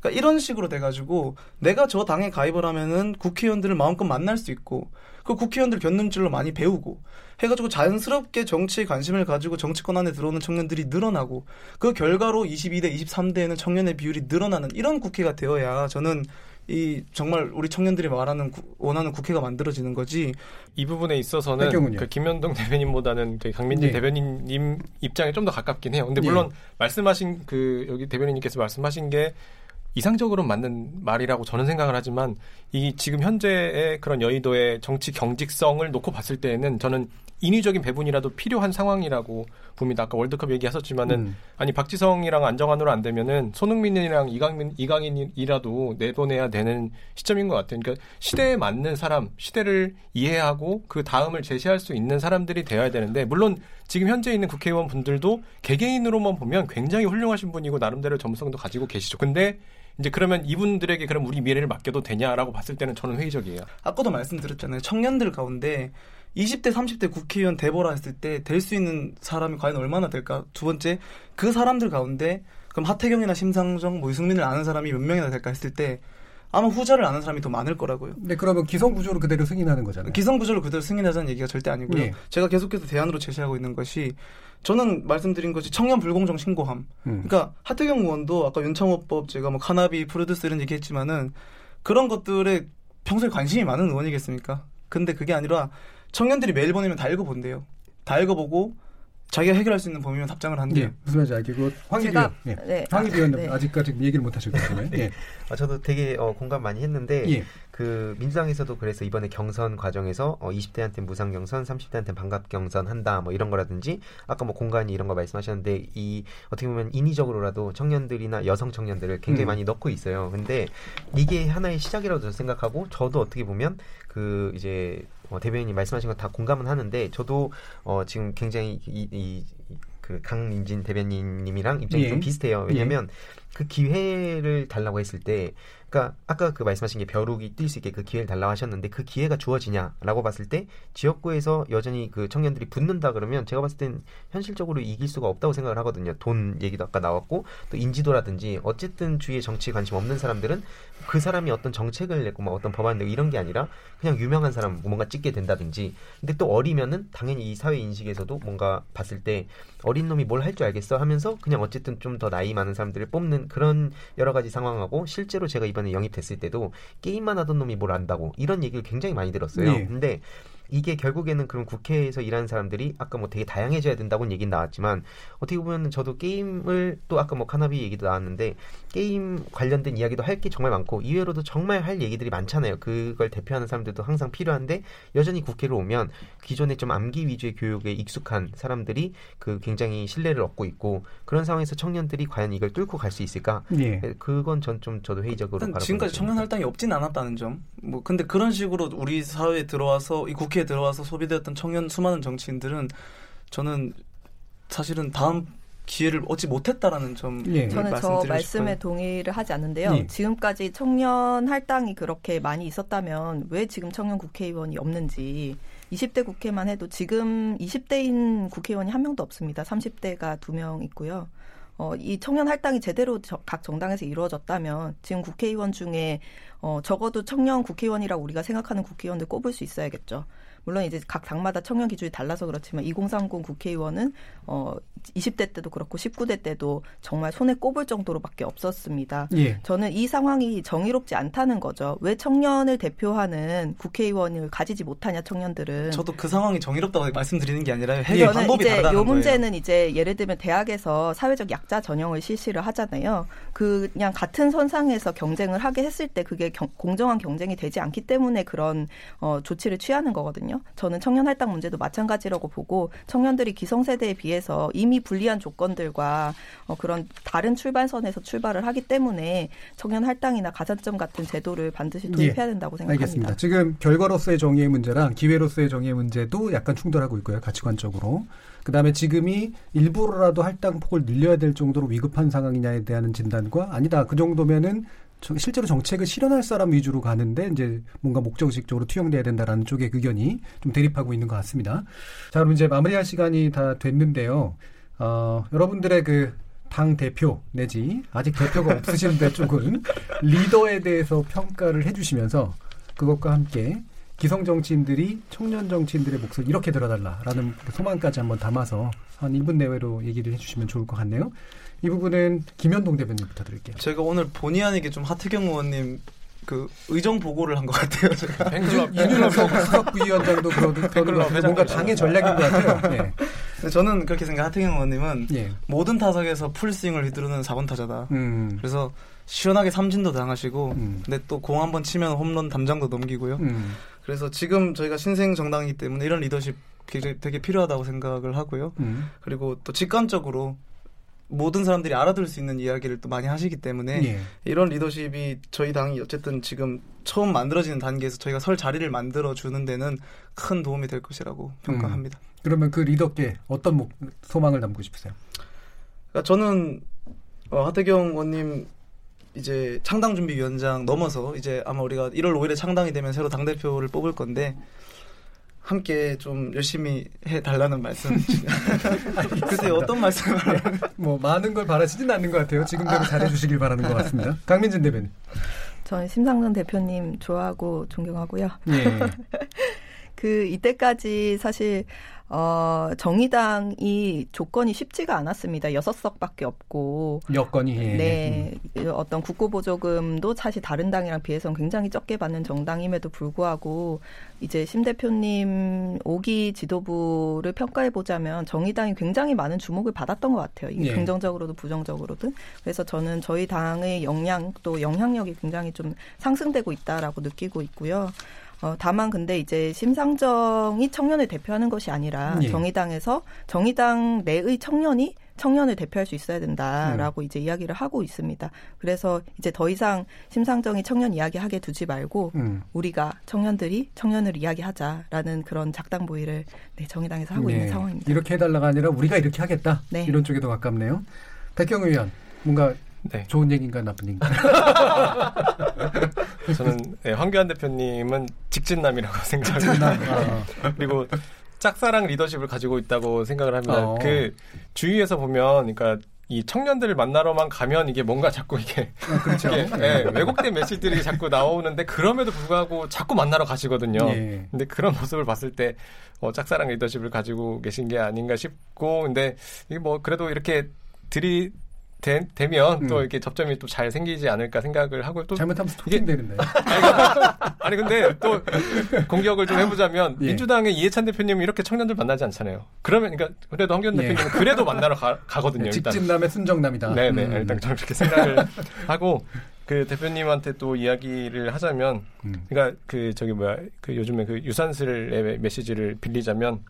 그러니까 이런 식으로 돼가지고 내가 저 당에 가입을 하면은 국회의원들을 마음껏 만날 수 있고 그 국회의원들 견눈질로 많이 배우고 해가지고 자연스럽게 정치에 관심을 가지고 정치권 안에 들어오는 청년들이 늘어나고 그 결과로 22대, 23대에는 청년의 비율이 늘어나는 이런 국회가 되어야 저는 이 정말 우리 청년들이 말하는 구- 원하는 국회가 만들어지는 거지. 이 부분에 있어서는. 그 김현동 대변인보다는 강민진 예. 대변인님 입장에 좀 더 가깝긴 해요. 근데 예. 물론 말씀하신 그 여기 대변인님께서 말씀하신 게 이상적으로 맞는 말이라고 저는 생각을 하지만 이 지금 현재의 그런 여의도의 정치 경직성을 놓고 봤을 때에는 저는 인위적인 배분이라도 필요한 상황이라고 봅니다. 아까 월드컵 얘기하셨지만은 음. 아니 박지성이랑 안정환으로 안 되면은 손흥민이랑 이강민 이강인이라도 내보내야 되는 시점인 것 같아요. 그러니까 시대에 맞는 사람, 시대를 이해하고 그 다음을 제시할 수 있는 사람들이 되어야 되는데 물론 지금 현재 있는 국회의원 분들도 개개인으로만 보면 굉장히 훌륭하신 분이고 나름대로 전문성도 가지고 계시죠. 근데 이제 그러면 이분들에게 그럼 우리 미래를 맡겨도 되냐라고 봤을 때는 저는 회의적이에요. 아까도 말씀드렸잖아요. 청년들 가운데 20대, 30대 국회의원 대보라 했을 때 될 수 있는 사람이 과연 얼마나 될까? 두 번째, 그 사람들 가운데 그럼 하태경이나 심상정, 뭐 유승민을 아는 사람이 몇 명이나 될까 했을 때 아마 후자를 아는 사람이 더 많을 거라고요. 네, 그러면 기성 구조로 그대로 승인하는 거잖아요. 기성 구조를 그대로 승인하자는 얘기가 절대 아니고요. 예. 제가 계속해서 대안으로 제시하고 있는 것이 저는 말씀드린 것이 청년 불공정 신고함. 음. 그러니까 하태경 의원도 아까 윤창호법 제가 뭐 카나비 프로듀스 이런 얘기했지만은 그런 것들에 평소에 관심이 많은 의원이겠습니까? 근데 그게 아니라 청년들이 메일 보내면 다 읽어본대요. 다 읽어보고 자기가 해결할 수 있는 범위면 답장을 한대요. 예, 무슨 말인지 알겠고 황희비 제가- 의원, 예. 네. 아, 의원 네. 아직까지 얘기를 못 하실 것 같아요. 예. 아, 저도 되게 어, 공감 많이 했는데 예. 그 민주당에서도 그래서 이번에 경선 과정에서 어, 20대한테 무상 경선, 30대한테 반갑 경선 한다 뭐 이런 거라든지 아까 뭐 공간이 이런 거 말씀하셨는데 이 어떻게 보면 인위적으로라도 청년들이나 여성 청년들을 굉장히 음. 많이 넣고 있어요. 근데 이게 하나의 시작이라고 저는 생각하고 저도 어떻게 보면 그 이제 어, 대변인이 말씀하신 거다 공감은 하는데 저도 어, 지금 굉장히 이, 이, 그 강민진 대변인님이랑 입장이 예. 좀 비슷해요. 왜냐면 그 기회를 달라고 했을 때, 그러니까 아까 그 말씀하신 게 벼룩이 뛸 수 있게 그 기회를 달라고 하셨는데 그 기회가 주어지냐라고 봤을 때 지역구에서 여전히 그 청년들이 붙는다 그러면 제가 봤을 땐 현실적으로 이길 수가 없다고 생각을 하거든요. 돈 얘기도 아까 나왔고 또 인지도라든지 어쨌든 주위에 정치에 관심 없는 사람들은 그 사람이 어떤 정책을 내고 막 어떤 법안을 내고 이런 게 아니라 그냥 유명한 사람 뭔가 찍게 된다든지 근데 또 어리면은 당연히 이 사회 인식에서도 뭔가 봤을 때 어린 놈이 뭘 할 줄 알겠어 하면서 그냥 어쨌든 좀 더 나이 많은 사람들을 뽑는 그런 여러 가지 상황하고 실제로 제가 이 번에 영입됐을 때도 게임만 하던 놈이 뭘 안다고 이런 얘기를 굉장히 많이 들었어요. 예. 근데 이게 결국에는 그런 국회에서 일하는 사람들이 아까 뭐 되게 다양해져야 된다고는 얘기는 나왔지만 어떻게 보면 저도 게임을 또 아까 뭐 카나비 얘기도 나왔는데 게임 관련된 이야기도 할 게 정말 많고 이외로도 정말 할 얘기들이 많잖아요. 그걸 대표하는 사람들도 항상 필요한데 여전히 국회로 오면 기존에 좀 암기 위주의 교육에 익숙한 사람들이 그 굉장히 신뢰를 얻고 있고 그런 상황에서 청년들이 과연 이걸 뚫고 갈 수 있을까? 예. 그건 전 좀 저도 회의적으로 지금까지. 청년 할당이 없진 않았다는 점. 뭐 근데 그런 식으로 우리 사회에 들어와서 이 국회 에 들어와서 소비되었던 청년 수많은 정치인들은 저는 사실은 다음 기회를 얻지 못했다라는 점 예. 저는 저 말씀드리고 말씀에 싶어요. 동의를 하지 않는데요. 예. 지금까지 청년 할당이 그렇게 많이 있었다면 왜 지금 청년 국회의원이 없는지 20대 국회만 해도 지금 20대인 국회의원이 한 명도 없습니다. 30대가 두 명 있고요. 어, 이 청년 할당이 제대로 저- 각 정당에서 이루어졌다면 지금 국회의원 중에 어, 적어도 청년 국회의원이라고 우리가 생각하는 국회의원들 꼽을 수 있어야겠죠. 물론 이제 각 당마다 청년 기준이 달라서 그렇지만 2030 국회의원은 어 20대 때도 그렇고 19대 때도 정말 손에 꼽을 정도로밖에 없었습니다. 예. 저는 이 상황이 정의롭지 않다는 거죠. 왜 청년을 대표하는 국회의원을 가지지 못하냐 청년들은. 저도 그 상황이 정의롭다고 말씀드리는 게 아니라 해결 방법이 이제 다르다는 요 거예요. 문제는 이제 예를 들면 대학에서 사회적 약자 전형을 실시를 하잖아요. 그냥 같은 선상에서 경쟁을 하게 했을 때 그게 경- 공정한 경쟁이 되지 않기 때문에 그런 어, 조치를 취하는 거거든요. 있거든요. 저는 청년 할당 문제도 마찬가지라고 보고 청년들이 기성세대에 비해서 이미 불리한 조건들과 어, 그런 다른 출발선에서 출발을 하기 때문에 청년 할당이나 가산점 같은 제도를 반드시 도입해야 된다고 생각합니다. 알겠습니다. 지금 결과로서의 정의의 문제랑 기회로서의 정의의 문제도 약간 충돌하고 있고요. 가치관적으로. 그다음에 지금이 일부러라도 할당 폭을 늘려야 될 정도로 위급한 상황이냐에 대한 진단과 아니다. 그 정도면은 저- 실제로 정책을 실현할 사람 위주로 가는데 이제 뭔가 목적의식적으로 투영돼야 된다라는 쪽의 의견이 좀 대립하고 있는 것 같습니다. 자, 그럼 이제 마무리할 시간이 다 됐는데요. 어, 여러분들의 그 당 대표 내지 아직 대표가 없으신데 쪽은 리더에 대해서 평가를 해주시면서 그것과 함께 기성 정치인들이 청년 정치인들의 목소리 이렇게 들어달라라는 소망까지 한번 담아서 한 1분 내외로 얘기를 해주시면 좋을 것 같네요. 이 부분은 김현동 대변인부터 드릴게요. 제가 오늘 본의 아니게 좀 하태경 의원님 그 의정 보고를 한 것 같아요. 제가. 부위원장도 그러는 그러는 것 같아요. 뭔가 당의 전략인 것 같아요. 예. 근데 저는 그렇게 생각. 하태경 의원님은 예. 모든 타석에서 풀스윙을 휘두르는 4번 타자다. 음. 그래서 시원하게 삼진도 당하시고, 음. 근데 또 공 한 번 치면 홈런 담장도 넘기고요. 음. 그래서 지금 저희가 신생 정당이기 때문에 이런 리더십 되게, 되게 필요하다고 생각을 하고요. 음. 그리고 또 직관적으로 모든 사람들이 알아들을 수 있는 이야기를 또 많이 하시기 때문에 예. 이런 리더십이 저희 당이 어쨌든 지금 처음 만들어지는 단계에서 저희가 설 자리를 만들어 주는 데는 큰 도움이 될 것이라고 평가합니다. 그러면 그 리더께 어떤 목, 소망을 담고 싶으세요? 그러니까 저는 어, 하태경 의원님 이제 창당 준비 위원장 넘어서 이제 아마 우리가 1월 5일에 창당이 되면 새로 당 대표를 뽑을 건데 함께 좀 열심히 해 달라는 말씀. 글쎄 어떤 말씀을 뭐 많은 걸 바라시진 않는 것 같아요. 지금대로 잘해 주시길 바라는 것 같습니다. 강민진 대변인. 저는 심상정 대표님 좋아하고 존경하고요. 예. 그 이때까지 사실 어 정의당이 조건이 쉽지가 않았습니다. 여섯 석밖에 없고 여건이 예. 네, 어떤 국고보조금도 사실 다른 당이랑 비해서는 굉장히 적게 받는 정당임에도 불구하고 이제 심 대표님 5기 지도부를 평가해 보자면 정의당이 굉장히 많은 주목을 받았던 것 같아요. 이게 예. 긍정적으로도 부정적으로든. 그래서 저는 저희 당의 역량 또 영향력이 굉장히 좀 상승되고 있다라고 느끼고 있고요. 어, 다만 근데 이제 심상정이 청년을 대표하는 것이 아니라 예. 정의당에서 정의당 내의 청년이 청년을 대표할 수 있어야 된다라고 이제 이야기를 하고 있습니다. 그래서 이제 더 이상 심상정이 청년 이야기하게 두지 말고 음. 우리가 청년들이 청년을 이야기하자라는 그런 작당 보위를 네, 정의당에서 하고 있는 네. 상황입니다. 이렇게 해달라가 아니라 우리가 이렇게 하겠다. 네. 이런 쪽에 더 가깝네요. 백경 의원, 뭔가 네. 좋은 얘기인가 나쁜 얘기인가? 저는 네, 황교안 대표님은 직진남이라고 생각을 직진남. 합니다. 그리고 짝사랑 리더십을 가지고 있다고 생각을 합니다. 어. 그 주위에서 보면, 그러니까 이 청년들을 만나러만 가면 이게 뭔가 자꾸 이게, 그렇죠. 이게, 예, 왜곡된 메시지들이 자꾸 나오는데 그럼에도 불구하고 자꾸 만나러 가시거든요. 예. 근데 그런 모습을 봤을 때 어, 짝사랑 리더십을 가지고 계신 게 아닌가 싶고, 근데 이게 뭐 그래도 이렇게 들이 되, 되면 또 음. 이렇게 접점이 또 잘 생기지 않을까 생각을 하고 또 잘못하면 스토킹 되는데. 아니 근데 또 공격을 좀 해보자면 예. 민주당의 이해찬 대표님은 이렇게 청년들 만나지 않잖아요. 그러면 그러니까 그래도 황교안 예. 대표님은 그래도 만나러 가. 네, 일단. 직진남의 순정남이다. 네네 음. 일단 저는 그렇게 생각을 하고 그 대표님한테 또 이야기를 하자면 음. 그러니까 그 저기 뭐야 그 요즘에 그 유산슬의 메시지를 빌리자면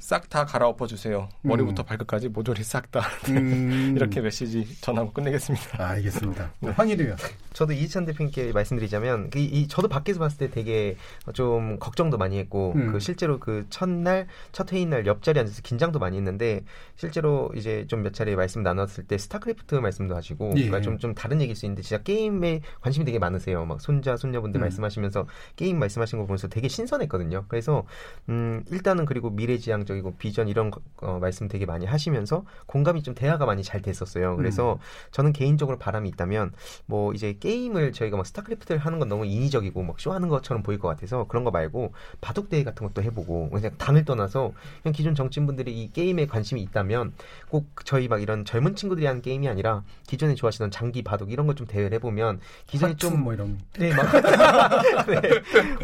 싹 다 갈아엎어 주세요. 머리부터 음. 발끝까지 모조리 싹 다. 음. 이렇게 메시지 전하고 끝내겠습니다. 알겠습니다. 황희두 의원. 저도 이해찬 대표님께 말씀드리자면 그 이, 이- 저도 밖에서 봤을 때 되게 좀 걱정도 많이 했고 음. 그 실제로 그 첫날 첫 회의 날 옆자리에 앉아서 긴장도 많이 했는데 실제로 이제 좀 몇 차례 말씀 나눴을 때 스타크래프트 말씀도 하시고 예. 그러니까 좀, 좀 다른 얘기일 수 있는데 진짜 게임에 관심이 되게 많으세요. 막 손자 손녀분들 음. 말씀하시면서 게임 말씀하신 거 보면서 되게 신선했거든요. 그래서 음 일단은 그리고 미래지 향적이고 비전 이런 거- 어, 말씀 되게 많이 하시면서 공감이 좀 대화가 많이 잘 됐었어요. 그래서 음. 저는 개인적으로 바람이 있다면 뭐 이제 게임을 저희가 막 스타크래프트를 하는 건 너무 인위적이고 막 쇼하는 것처럼 보일 것 같아서 그런 거 말고 바둑 대회 같은 것도 해보고 그냥 당을 떠나서 그냥 기존 정치인분들이 이 게임에 관심이 있다면 꼭 저희 막 이런 젊은 친구들이 하는 게임이 아니라 기존에 좋아하시던 장기 바둑 이런 걸 좀 대회를 해보면 기존에 화투 좀뭐 이런. 네, 막. 네.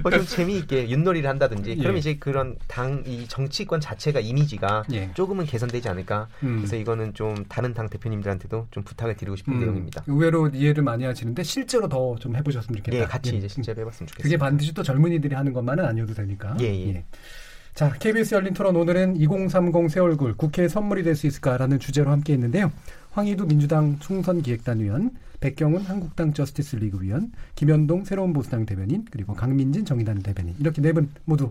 뭐좀 재미있게 윷놀이를 한다든지, 예. 그러면 이제 그런 당, 이 정치권 정치권 자체가 이미지가 예. 조금은 개선되지 않을까. 음. 그래서 이거는 좀 다른 당 대표님들한테도 좀 부탁을 드리고 싶은 음, 내용입니다. 의외로 이해를 많이 하시는데 실제로 더 좀 해보셨으면 좋겠다. 예, 같이 예. 이제 실제로 해봤으면 좋겠습니다. 그게 반드시 또 젊은이들이 하는 것만은 아니어도 되니까. 예, 예. 자, KBS 열린 토론 오늘은 2030 새 얼굴 국회에 선물이 될 수 있을까라는 주제로 함께 했는데요. 황희두 민주당 총선 기획단 위원, 백경훈 한국당 저스티스 리그 위원, 김현동 새로운 보수당 대변인, 그리고 강민진 정의당 대변인. 이렇게 네 분 모두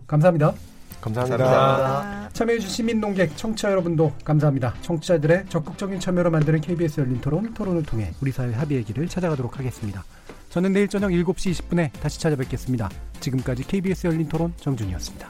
감사합니다. 감사합니다. 참여해주신 시민농객 청취자 여러분도 감사합니다. 청취자들의 적극적인 참여로 만드는 KBS 열린 토론, 토론을 통해 우리 사회 합의의 길을 찾아가도록 하겠습니다. 저는 내일 저녁 7시 20분에 다시 찾아뵙겠습니다. 지금까지 KBS 열린 토론 정준이었습니다.